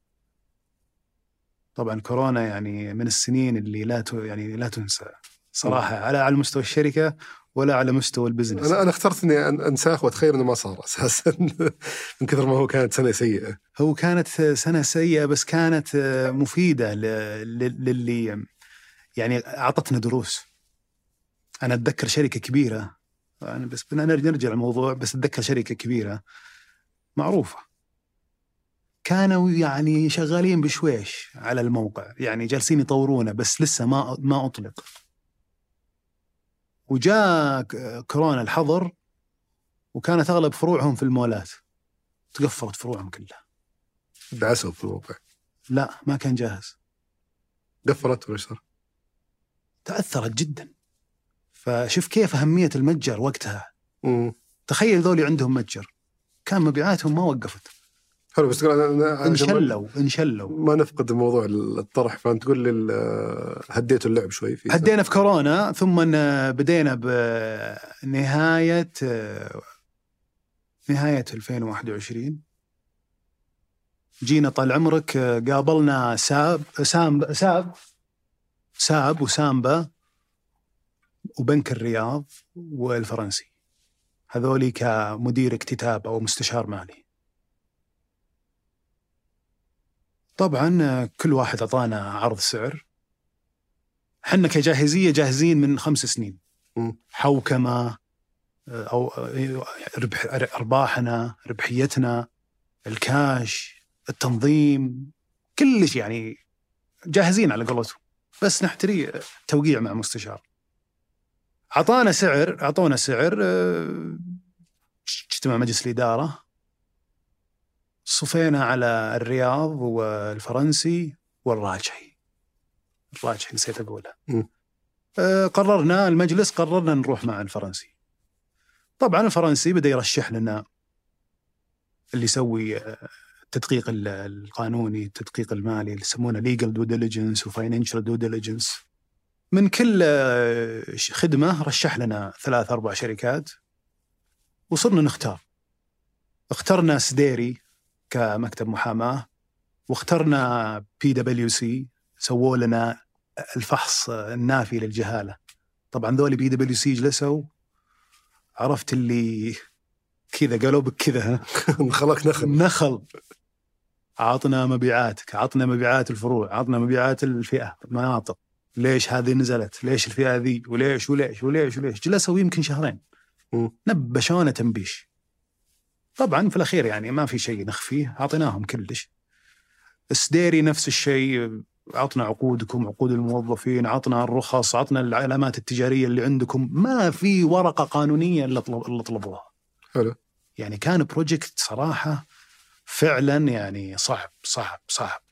طبعا كورونا يعني من السنين اللي لا ت- يعني لا تنسى صراحة على على مستوى الشركة ولا على مستوى البزنس. أنا أنا اخترت إني أنساخ وأتخيل إنه ما صار أساسا من كثر ما هو كانت سنة سيئة. هو كانت سنة سيئة بس كانت ل- للي يعني أعطتنا دروس. أنا أتذكر شركة كبيرة أنا بس بدنا نرجع نرجع الموضوع بس أتذكر شركة كبيرة معروفة. كانوا يعني شغالين بشويش على الموقع يعني جالسين يطورونه بس لسه ما ما أطلق. وجاء كورونا الحظر وكانت أغلب فروعهم في المولات. تقفلت فروعهم كلها. دعسوا في الموقع لا ما كان جاهز. قفلت ولا صار؟ تأثرت جدا. فشوف كيف أهمية المتجر وقتها. مم. تخيل ذولي عندهم متجر. كان مبيعاتهم ما وقفت. حلو بس انشلوا انشلوا. ما نفقد موضوع الطرح فأنت تقول لي هديتوا اللعب شوي في هدينا في كورونا ثم بدينا بنهاية نهاية 2021 جينا طال عمرك قابلنا ساب ساب ساب وسامبا. وبنك الرياض والفرنسي. هذولي كمدير اكتتاب أو مستشار مالي. طبعا كل واحد أعطانا عرض سعر. إحنا كجاهزية جاهزين من خمس سنين. مم. حوكمة أو ربح أرباحنا ربحيتنا الكاش التنظيم كل شيء يعني جاهزين على قولتهم. بس نحتري توقيع مع مستشار. أعطانا سعر أعطونا سعر آه، اجتماع مجلس الإدارة صفينا على الرياض والفرنسي والراجحي. الراجحي نسيت اقولها. آه، قررنا المجلس قررنا نروح مع الفرنسي. طبعا الفرنسي بدأ يرشح لنا اللي يسوي آه، التدقيق ال- القانوني التدقيق المالي اللي يسمونه legal due diligence و financial due diligence من كل آه، خدمة رشح لنا ثلاث أربع شركات وصرنا نختار. اخترنا سديري كمكتب محاماة واخترنا بي دبليو سي سووا لنا الفحص النافي للجهالة. طبعا ذولي بي دبليو سي جلسوا عرفت اللي كذا قالوا بك كذا؟ خلق نخل. نخل. عطنا مبيعاتك عطنا مبيعات الفروع عطنا مبيعات الفئة المناطق ليش هذه نزلت؟ ليش الفئة ذي وليش؟ وليش؟ وليش؟ وليش؟ جلسوا يمكن شهرين. نبشونا تنبيش. طبعا في الأخير يعني ما في شيء نخفيه أعطيناهم كلش. السديري نفس الشيء عطنا عقودكم عقود الموظفين عطنا الرخص عطنا العلامات التجارية اللي عندكم. ما في ورقة قانونية إلا طلبوها حلو. يعني كان بروجكت صراحة فعلا يعني صعب صعب صعب.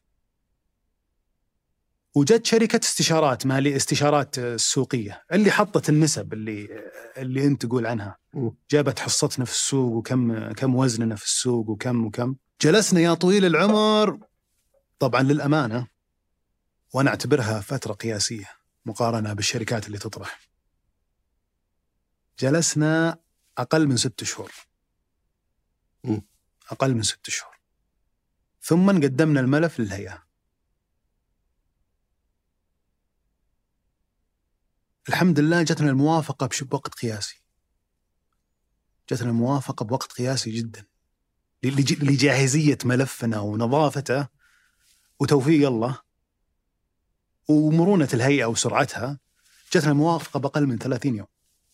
وجت شركة استشارات مالي استشارات آه، سوقية. اللي حطت النسب اللي اللي انت تقول عنها. جابت حصتنا في السوق وكم كم وزننا في السوق وكم وكم. جلسنا يا طويل العمر. طبعا للأمانة وأنا أعتبرها فترة قياسية مقارنة بالشركات اللي تطرح. جلسنا أقل من ست شهور. أقل من ست شهور. ثم قدمنا الملف للهيئة. الحمد لله جتنا الموافقة بوقت قياسي. جتنا الموافقة بوقت قياسي جدا. لج- لجاهزية ملفنا ونظافته وتوفيق الله ومرونة الهيئة وسرعتها جتنا الموافقة بأقل من 30 يوم.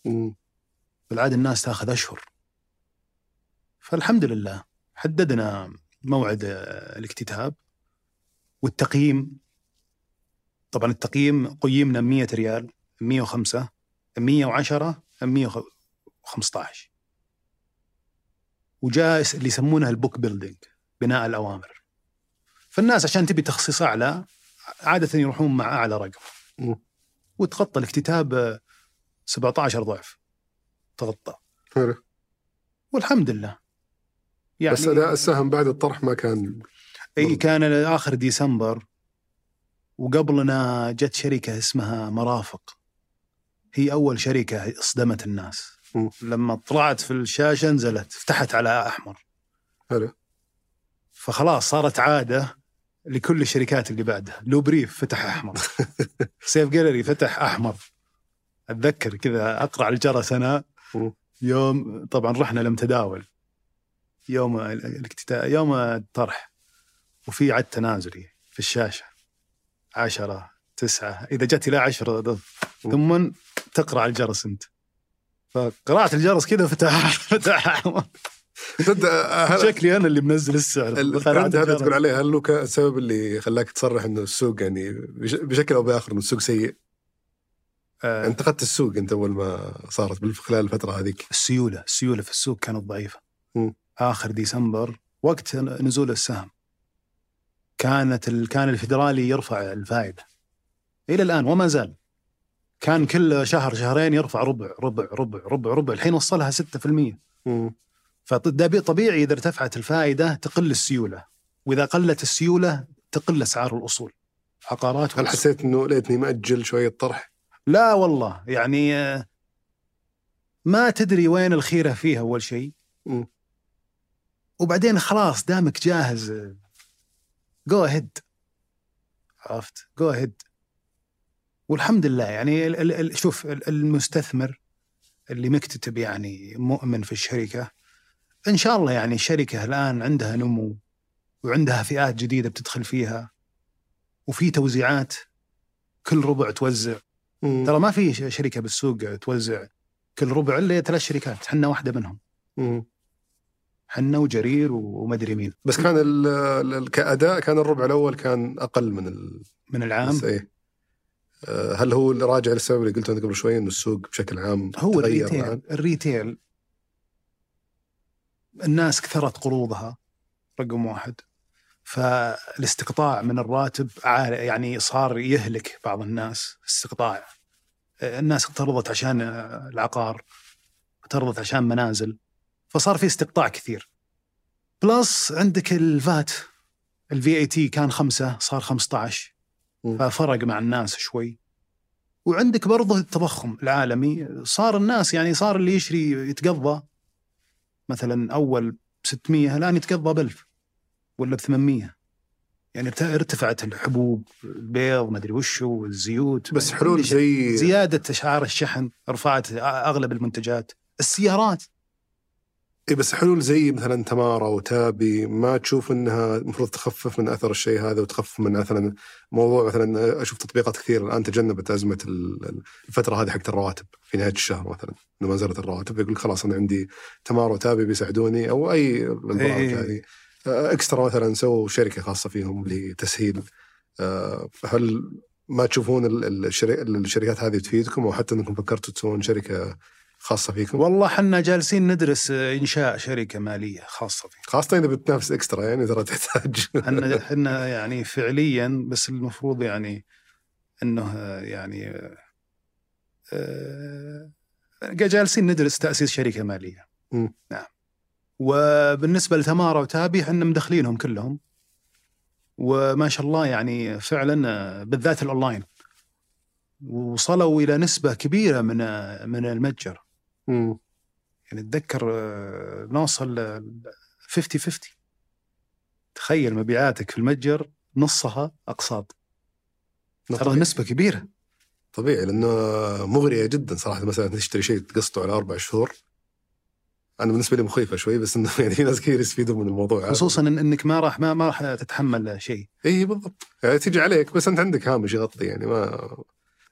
مم. بالعادة الناس تاخذ أشهر. فالحمد لله حددنا موعد آه، الاكتتاب والتقييم. طبعا التقييم قيمنا 100 ريال. 105 110 115 وجاء اللي يسمونها ال book building بناء الأوامر. فالناس عشان تبي تخصيص أعلى عادة يروحون مع أعلى رقم. وتغطى الاكتتاب آه، 17 ضعف. تغطى. حلو. والحمد لله. يعني بس أداء السهم بعد الطرح ما كان إي كان اخر ديسمبر وقبلنا جت شركة اسمها مرافق. هي أول شركة اصدمت الناس. مم. لما طلعت في الشاشة نزلت فتحت على أحمر. حلو. فخلاص صارت عادة لكل الشركات اللي بعدها. لو بريف فتح أحمر. سيف جاليري فتح أحمر. أتذكر كذا أقرع الجرس أنا. مم. يوم طبعا رحنا لمتداول يوم الاكتتاب يوم الطرح. وفي عد تنازلي في الشاشة. عشرة تسعة إذا جت إلى عشرة ضف. ثم تقرع الجرس أنت. فقرأت الجرس كذا فتح فتح شكلي أنا اللي منزل السعر. القاعدة هذا. تقول عليه هل هو كان السبب اللي خلاك تصرح إنه السوق يعني بش- بشكل أو بآخر إنه السوق سيء؟ آه، انتقدت السوق أنت أول ما صارت خلال الفترة هذيك. السيولة السيولة في السوق كانت ضعيفة. مم. آخر ديسمبر وقت نزول السهم كانت ال... كان الفدرالي يرفع الفائدة. إلى الآن وما زال. كان كل شهر شهرين يرفع ربع ربع ربع ربع ربع الحين وصلها 6% مم. فطبيعي إذا ارتفعت الفائدة تقل السيولة وإذا قلت السيولة تقل أسعار الأصول عقارات هل. حسيت إنه ليتني مأجل شوية طرح؟ لا والله يعني ما تدري وين الخيرة فيها أول شيء. وبعدين خلاص دامك جاهز جو هيد عرفت جو هيد والحمد لله. يعني ال- ال- ال- شوف ال- المستثمر اللي مكتتب يعني مؤمن في الشركة إن شاء الله يعني الشركة الآن عندها نمو وعندها فئات جديدة بتدخل فيها وفي توزيعات كل ربع توزع. ترى ما في شركة بالسوق توزع كل ربع إلا ثلاث شركات حنا واحدة منهم. مم. حنا وجرير ومدري مين. بس كان ال- ال- كاداء كان الربع الأول كان أقل من ال... من العام. بس آه، هل هو اللي راجع للسبب اللي قلته انت قبل شوي إنه السوق بشكل عام هو الريتيل. الآن؟ الريتيل. الناس كثرت قروضها رقم واحد. فالاستقطاع من الراتب عالي يعني صار يهلك بعض الناس استقطاع. الناس اقترضت عشان العقار اقترضت عشان منازل. فصار في استقطاع كثير. plus عندك ال VAT ال V.A.T كان خمسة صار 15 مم. ففرق مع الناس شوي. وعندك برضه التضخم العالمي. صار الناس يعني صار اللي يشري يتقضى. مثلا أول ب 600 الآن يتقضى ب 1000 ولا ب 800 يعني ارت- ارتفعت الحبوب البيض ما أدري وشو الزيوت. بس حلول. زي زيادة اسعار الشحن رفعت أغلب المنتجات. السيارات. اي بس حلول زي مثلا تمارا وتابي ما تشوف إنها المفروض تخفف من أثر الشيء هذا وتخفف من مثلا موضوع مثلا أشوف تطبيقات كثير الآن تجنبت أزمة ال- الفترة هذه حقت الرواتب في نهاية الشهر مثلا إنه ما زالت الرواتب يقول لك خلاص أنا عندي تمارا وتابي بيساعدوني أو أي البرامج إيه. هذه آه، إكسترا مثلا سووا شركة خاصة فيهم لتسهيل هل ما تشوفون الشركات هذه تفيدكم أو حتى إنكم فكرتوا تسوون شركة خاصة فيكم؟ والله حنا جالسين ندرس إنشاء شركة مالية خاصة فيه خاصة إذا بتنافس إكسترا يعني ترى تحتاج إحنا إحنا يعني فعليا بس المفروض يعني إنه يعني آه، جالسين ندرس تأسيس شركة مالية. مم. نعم. وبالنسبة لتمارا وتابي إحنا مدخلينهم كلهم. وما شاء الله يعني فعلا آه، بالذات الأونلاين. وصلوا إلى نسبة كبيرة من آه، من المتجر. مم. يعني اتذكر آه، نوصل ل 50 50 تخيل مبيعاتك في المتجر نصها أقساط ترى. نسبة كبيرة طبيعي لأنه مغرية جدا صراحة مثلا تشتري شيء تقسطه على أربع شهور أنا بالنسبة لي مخيفة شوي بس إنه يعني في ناس كثير يستفيدون من الموضوع. خصوصا إن إنك ما راح ما, ما راح تتحمل شيء إي بالضبط يعني تيجي عليك بس أنت عندك هامش يغطي يعني ما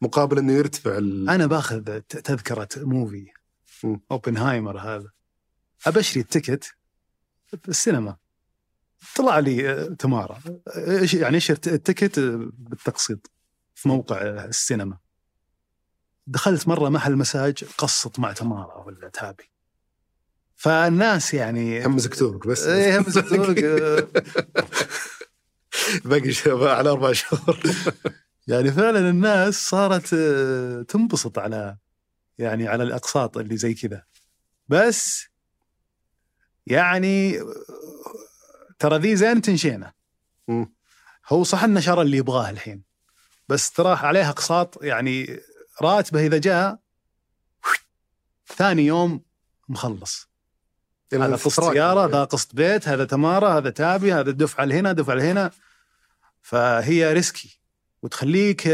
مقابل إنه يرتفع ال... أنا باخذ تذكرة موفي. أوبنهايمر هذا. أبشري ال ticket بالسينما. طلع لي آه، تمارا آه، إيش- يعني اشتري ال ticket آه، بالتقسيط في موقع السينما. دخلت مرة محل مساج قسط مع تمارا ولا تابي. فالناس يعني هم زكتورك بس. إيه هم زكتورك،. باقي على أربع شهور. يعني فعلا الناس صارت تنبسط على يعني على الأقساط اللي زي كذا. بس يعني ترى ذي زين تنشينا. هو صح إنه شرى اللي يبغاه الحين. بس ترى عليها أقساط يعني راتبه إذا جاء ثاني يوم مخلص. هذا قسط سيارة. هذا قسط بيت هذا تمارة هذا تابي هذا الدفعه اللي هنا دفعة اللي هنا فهي ريسكي. وتخليك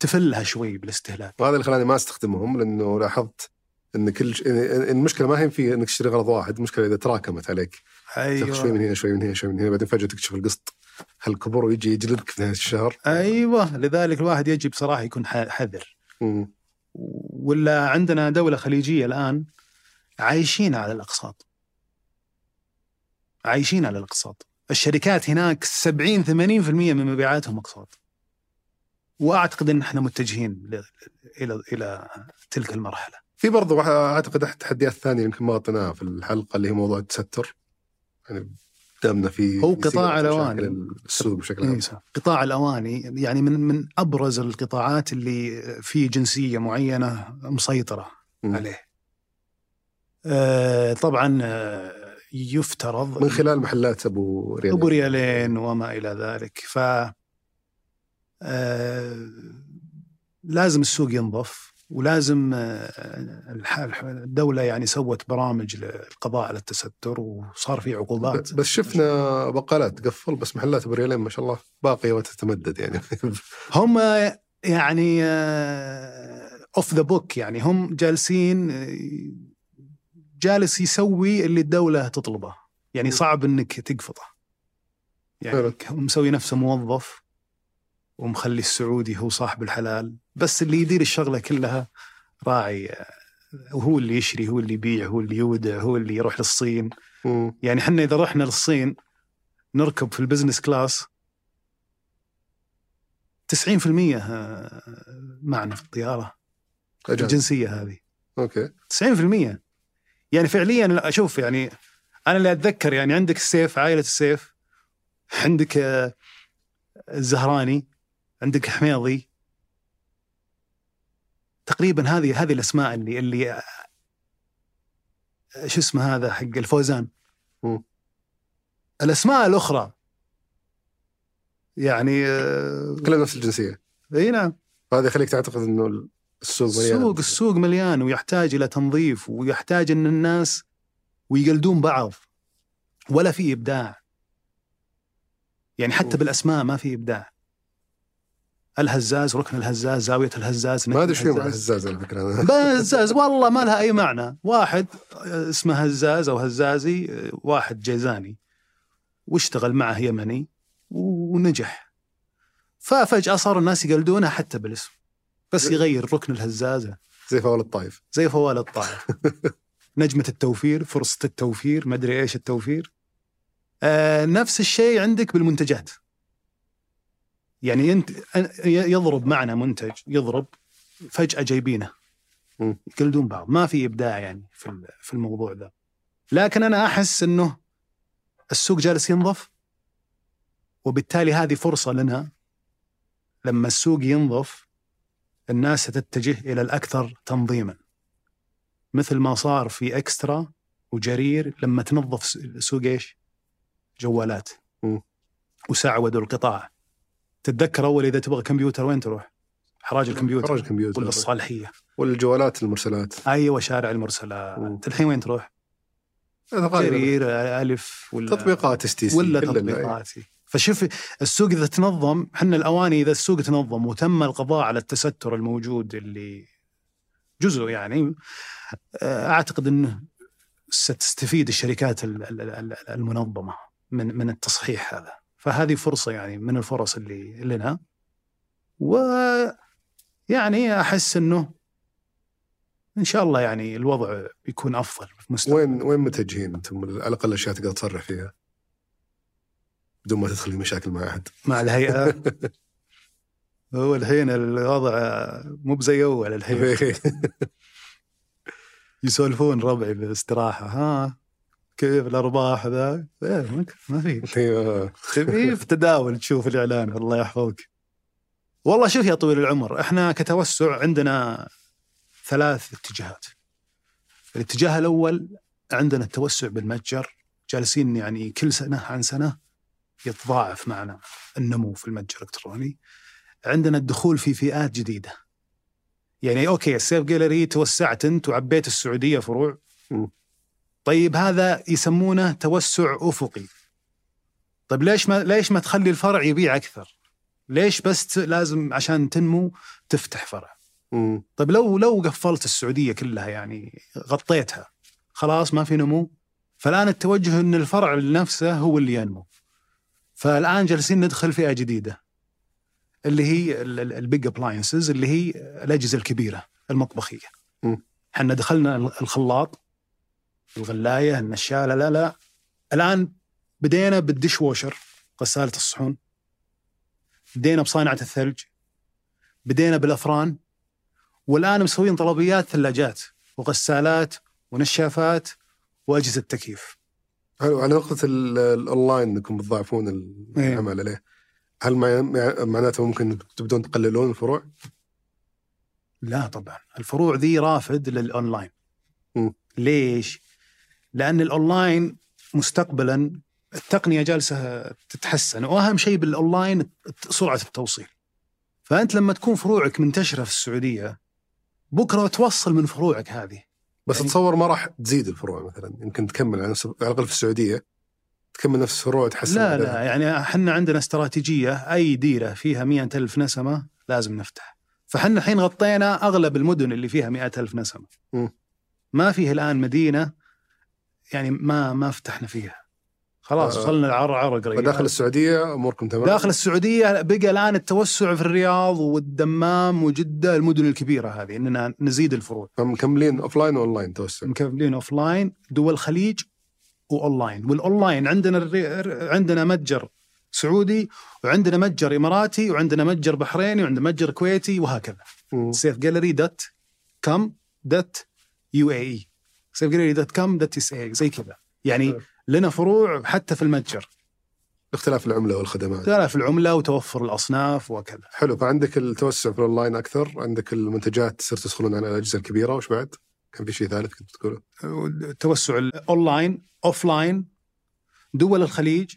تفلها شوي بالاستهلاك. وهذا اللي خلاني ما أستخدمهم لأنه لاحظت إن كل ش... إن المشكلة ما هي في إنك تشتري غرض واحد، المشكلة إذا تراكمت عليك. تاخذ شوي من أيوه هنا شوي من هنا شوي من هنا بعدين فجأة تكتشف القسط هالكبر ويجي يجلدك في نهاية الشهر. أيوه. لذلك الواحد يجب بصراحه يكون حذر. مم. ولا عندنا دولة خليجية الآن عايشين على الأقساط. عايشين على الأقساط. الشركات هناك 70 80% من مبيعاتهم أقساط. وأعتقد إن إحنا متجهين إلى إلى تلك المرحلة في برضو أعتقد أحد التحديات الثانية يمكن ما غطيناها في الحلقة اللي هي موضوع التستر يعني دامنا في هو قطاع مشاكل الأواني. السوق بشكل عام إيه، قطاع الأواني يعني من من أبرز القطاعات اللي في جنسية معينة مسيطرة مم. عليه. آه، طبعا آه، يفترض من خلال محلات أبو ريال أبو ريالين وما إلى ذلك ف آه، لازم السوق ينظف ولازم آه، الدولة يعني سوت برامج للقضاء على التستر وصار في عقوبات. بس شفنا بقالات تقفل بس محلات أبو ريالين ما شاء الله باقية وتتمدد يعني. هم يعني off the book يعني هم جالسين آه، جالس يسوي اللي الدولة تطلبه. يعني. صعب إنك تقفطه. يعني مسوي نفسه موظف. ومخلي السعودي هو صاحب الحلال. بس اللي يدير الشغلة كلها راعي وهو اللي يشري هو اللي يبيع هو اللي يودع هو اللي يروح للصين. مم. يعني إحنا إذا رحنا للصين نركب في ال business class 90% آه، معنا في الطيارة أجل. الجنسية هذه. أوكي. 90% يعني فعليا أشوف يعني أنا اللي أتذكر يعني عندك السيف عائلة السيف عندك آه، الزهراني. عندك حميضي. تقريبا هذه هذه الأسماء اللي اللي شو اسمه هذا حق الفوزان. الأسماء الأخرى. يعني آه، كلها نفس الجنسية. إي نعم. هذا يخليك تعتقد إنه السوق مليان. السوق السوق مليان ويحتاج إلى تنظيف ويحتاج إن الناس ويقلدون بعض. ولا في إبداع. يعني حتى. بالأسماء ما في إبداع. الهزاز ركن الهزاز زاوية الهزاز ما أدري شو مع الهزاز. هزاز على فكرة. أنا بس هزاز والله ما لها أي معنى. واحد اسمه هزاز أو هزازي واحد جيزاني واشتغل معه يمني ونجح. ففجأة صاروا الناس يقلدونه حتى بالاسم. بس يغير ركن الهزازه زي فوال الطايف زي فوال الطائف. نجمة التوفير فرصة التوفير ما أدري إيش التوفير. آه نفس الشيء عندك بالمنتجات. يعني أنت يضرب معنا منتج يضرب فجأة جايبينه. يقلدون بعض. ما في إبداع يعني في في الموضوع ذا. لكن أنا أحس أنه السوق جالس ينظف وبالتالي هذه فرصة لنا. لما السوق ينظف الناس ستتجه إلى الأكثر تنظيما. مثل ما صار في إكسترا وجرير لما تنظف سوق إيش؟ جوالات. وسعودوا القطاع. تتذكر أول إذا تبغى كمبيوتر وين تروح؟ حراج الكمبيوتر حراج الكمبيوتر. ولا الصالحيه والجوالات المرسلات. أيوه شارع المرسلات. الحين وين تروح؟ جرير ألف ولا تطبيقات STC. ولا. تطبيقاتي فشوف السوق إذا تنظم إحنا الأواني إذا السوق تنظم وتم القضاء على التستر الموجود اللي جزء يعني آه، أعتقد إنه ستستفيد الشركات ال- ال- ال- المنظمة من من التصحيح هذا. فهذه فرصة يعني من الفرص اللي لنا. و يعني أحس إنه إن شاء الله يعني الوضع بيكون أفضل في المستقبل وين وين متجهين أنتم؟ على الأقل أشياء تقدر تصرح فيها بدون ما تدخل في مشاكل مع أحد؟ مع الهيئة. هو الحين الوضع مو بزي أول الحين. يسولفون ربعي بالاستراحه ها؟ كيف الأرباح ذا؟ إيه، ما- في. خفيف تداول تشوف الإعلان الله يحفظك. والله شوف يا طويل العمر إحنا كتوسع عندنا ثلاث اتجاهات. الاتجاه الأول عندنا التوسع بالمتجر جالسين يعني كل سنة عن سنة يتضاعف معنا النمو في المتجر الإلكتروني. عندنا الدخول في فئات جديدة. يعني أوكي السيف جاليري توسعت أنت وعبيت السعودية فروع. طيب هذا يسمونه توسع أفقي طيب ليش ما ليش ما تخلي الفرع يبيع أكثر؟ ليش بس لازم عشان تنمو تفتح فرع؟ مم. طيب لو لو قفلت السعودية كلها يعني غطيتها خلاص ما في نمو فالآن التوجه إن الفرع نفسه هو اللي ينمو فالآن جالسين ندخل فئة جديدة اللي هي ال big appliances اللي هي الأجهزة الكبيرة المطبخية. إحنا دخلنا الخلاط الغلاية النشالة لا لا. الآن بدينا بال dishwasher غسالة الصحون. بدينا بصانعة الثلج. بدينا بالأفران. والآن مسوين طلبيات ثلاجات وغسالات ونشافات وأجهزة تكييف. حلو. على نقطة ال- الأونلاين أنكم بتضاعفون إيه. العمل عليه. هل مع- مع- معناته ممكن تبدون تقللون الفروع؟ لا طبعا. الفروع ذي رافد للأونلاين. ليش؟ لأن الأونلاين مستقبلا التقنية جالسة تتحسن وأهم شيء بالأونلاين سرعة التوصيل فأنت لما تكون فروعك منتشرة في السعودية بكرة توصل من فروعك هذه بس يعني- أتصور ما راح تزيد الفروع مثلا يمكن تكمل على نفس على الأقل في السعودية تكمل نفس الفروع وتحسن لا. لا يعني إحنا عندنا استراتيجية أي ديرة فيها مئة ألف نسمة لازم نفتح فحنا الحين غطينا أغلب المدن اللي فيها مئة ألف نسمة مم. ما فيه الآن مدينة يعني ما ما فتحنا فيها. خلاص آه. وصلنا العرعر قريب. فداخل السعودية أموركم تمام؟ داخل السعودية بقى الآن التوسع في الرياض والدمام وجدة المدن الكبيرة هذه إننا نزيد الفروع. مكملين offline و online توسع؟ مكملين offline دول الخليج و online وال online عندنا الري... عندنا متجر سعودي وعندنا متجر إماراتي وعندنا متجر بحريني وعندنا متجر كويتي وهكذا. سيف جاليري dot com dot UE. سيف جاليري dot com اي زي كذا. يعني حلو. لنا فروع حتى في المتجر. اختلاف العملة والخدمات. تعرف العملة وتوفر الأصناف وكذا. حلو فعندك التوسع في الأونلاين أكثر؟ عندك المنتجات صرت تدخلون على الأجهزة الكبيرة وش بعد؟ كان في شيء ثالث كنت تقوله؟ التوسع ال online offline دول الخليج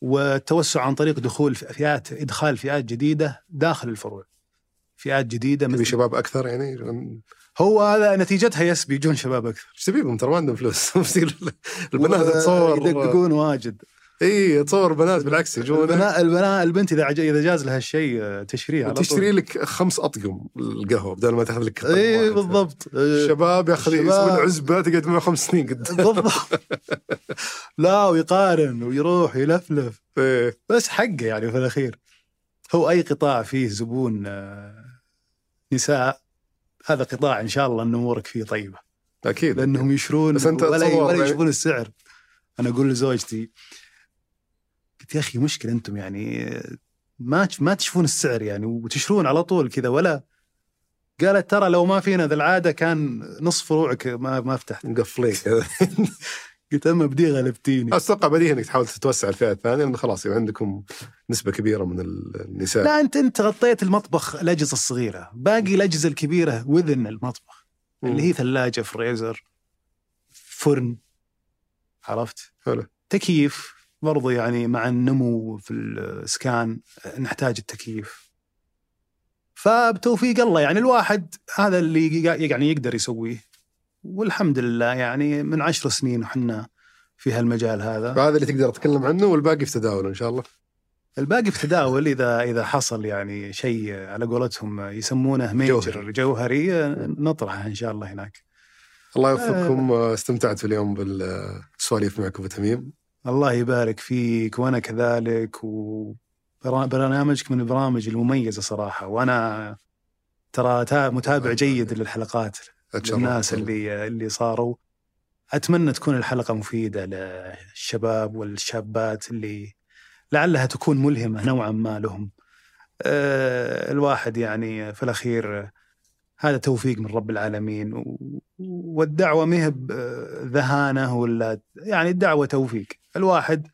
والتوسع عن طريق دخول فئات إدخال فئات جديدة داخل الفروع. فئات جديدة مثل شباب أكثر يعني؟ هو هذا نتيجتها yes بيجون شباب أكثر. إيش تبيهم ترى ما عندهم فلوس. البنات تصور. يدققون واجد. إي تصور بنات بالعكس يجون. البنات البنات البنت إذا عج- إذا جاز لها الشيء آه، تشريه على طول. تشتري لك خمس أطقم القهوة بدل ما تأخذ لك إي. بالضبط. الشباب ياخذ الشباب. يسوون عزبه تقعد معه خمس سنين قدام. بالضبط. لا ويقارن ويروح يلفلف إيه. بس حقه يعني في الأخير. هو أي قطاع فيه زبون آه، نساء هذا قطاع إن شاء الله إن أمورك فيه طيبة. أكيد. لأنهم يشرون بس أنت ولا, ولا يشوفون السعر. أنا أقول لزوجتي قلت يا أخي مشكلة أنتم يعني ما ما تشوفون السعر يعني وتشرون على طول كذا ولا؟ قالت ترى لو ما فينا ذا العادة كان نصف فروعك ما ما فتحت. مقفلين قلت أما بدي غلبتيني. أتوقع بديهي إنك تحاول تتوسع الفئة الثانية لأن خلاص يبقى عندكم نسبة كبيرة من النساء. لا انت أنت غطيت المطبخ الأجهزة الصغيرة. باقي الأجهزة الكبيرة وذن المطبخ. مم. اللي هي ثلاجة فريزر فرن. عرفت؟ حلو. تكييف برضو يعني مع النمو في الإسكان نحتاج التكييف. فبتوفيق الله يعني الواحد هذا اللي يعني يقدر يسويه. والحمد لله يعني من عشر سنين وحنا في هالمجال هذا. فهذا اللي تقدر تتكلم عنه والباقي في تداول إن شاء الله. الباقي في تداول إذا إذا حصل يعني شيء على قولتهم يسمونه ميجر جوهري. جوهري, نطرحه إن شاء الله هناك. الله يوفقكم. استمتعت في اليوم بالسواليف معك أبو تميم. الله يبارك فيك وأنا كذلك وبرنامجك من البرامج المميزة صراحة وأنا ترى تا- متابع جيد للحلقات. للناس اللي اللي صاروا أتمنى تكون الحلقة مفيدة للشباب والشابات اللي لعلها تكون ملهمة نوعا ما لهم. آه، الواحد يعني في الأخير آه، هذا توفيق من رب العالمين و- والدعوة ما هي ذهانة ولا يعني الدعوة توفيق. الواحد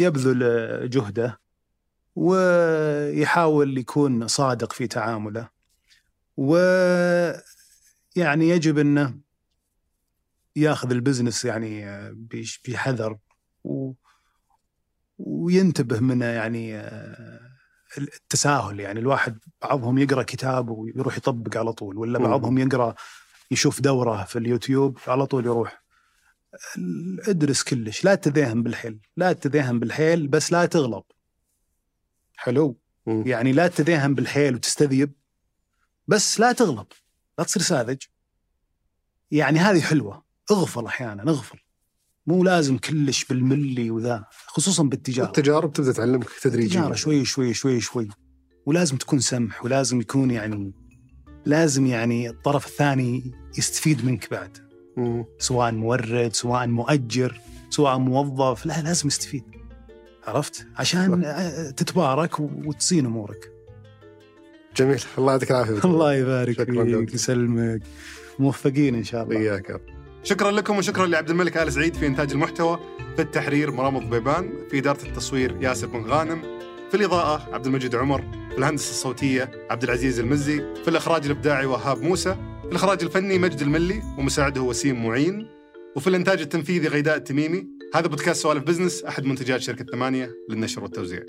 يبذل آه، جهده ويحاول يكون صادق في تعامله. ويعني يجب انه يأخذ البزنس يعني بش- بحذر و... وينتبه من يعني آه، التساهل يعني. الواحد بعضهم يقرأ كتاب ويروح يطبق على طول ولا. بعضهم يقرأ يشوف دورة في اليوتيوب على طول يروح. ادرس كلش لا تذاهم بالحيل لا تذاهم بالحيل بس لا تغلب حلو. يعني لا تذاهم بالحيل وتستذيب بس لا تغلب لا تصير ساذج. يعني هذه حلوة. اغفل أحيانا اغفل. مو لازم كلش بالملي وذا خصوصا بالتجارة. التجارب تبدا تعلمك تدريجيا. التجارة شوي شوي شوي شوي. ولازم تكون سمح ولازم يكون يعني لازم يعني الطرف الثاني يستفيد منك بعد. مم. سواء مورد سواء مؤجر سواء موظف لا لازم يستفيد. عرفت؟ عشان تتبارك وتصين أمورك. جميل الله يعطيك العافية. الله يبارك شكراً فيك. يسلمك موفقين إن شاء الله رب. شكرا لكم وشكرا لعبد الملك آل سعيد في إنتاج المحتوى في التحرير مرام ضبيبان في إدارة التصوير ياسر بن غانم في الإضاءة عبد المجيد عمر في الهندسة الصوتية عبد العزيز المزي في الإخراج الإبداعي وهاب موسى في الإخراج الفني مجد الملي ومساعده وسيم معين وفي الإنتاج التنفيذي غيداء التميمي هذا بودكاست سوالف بزنس أحد منتجات شركة ثمانية للنشر والتوزيع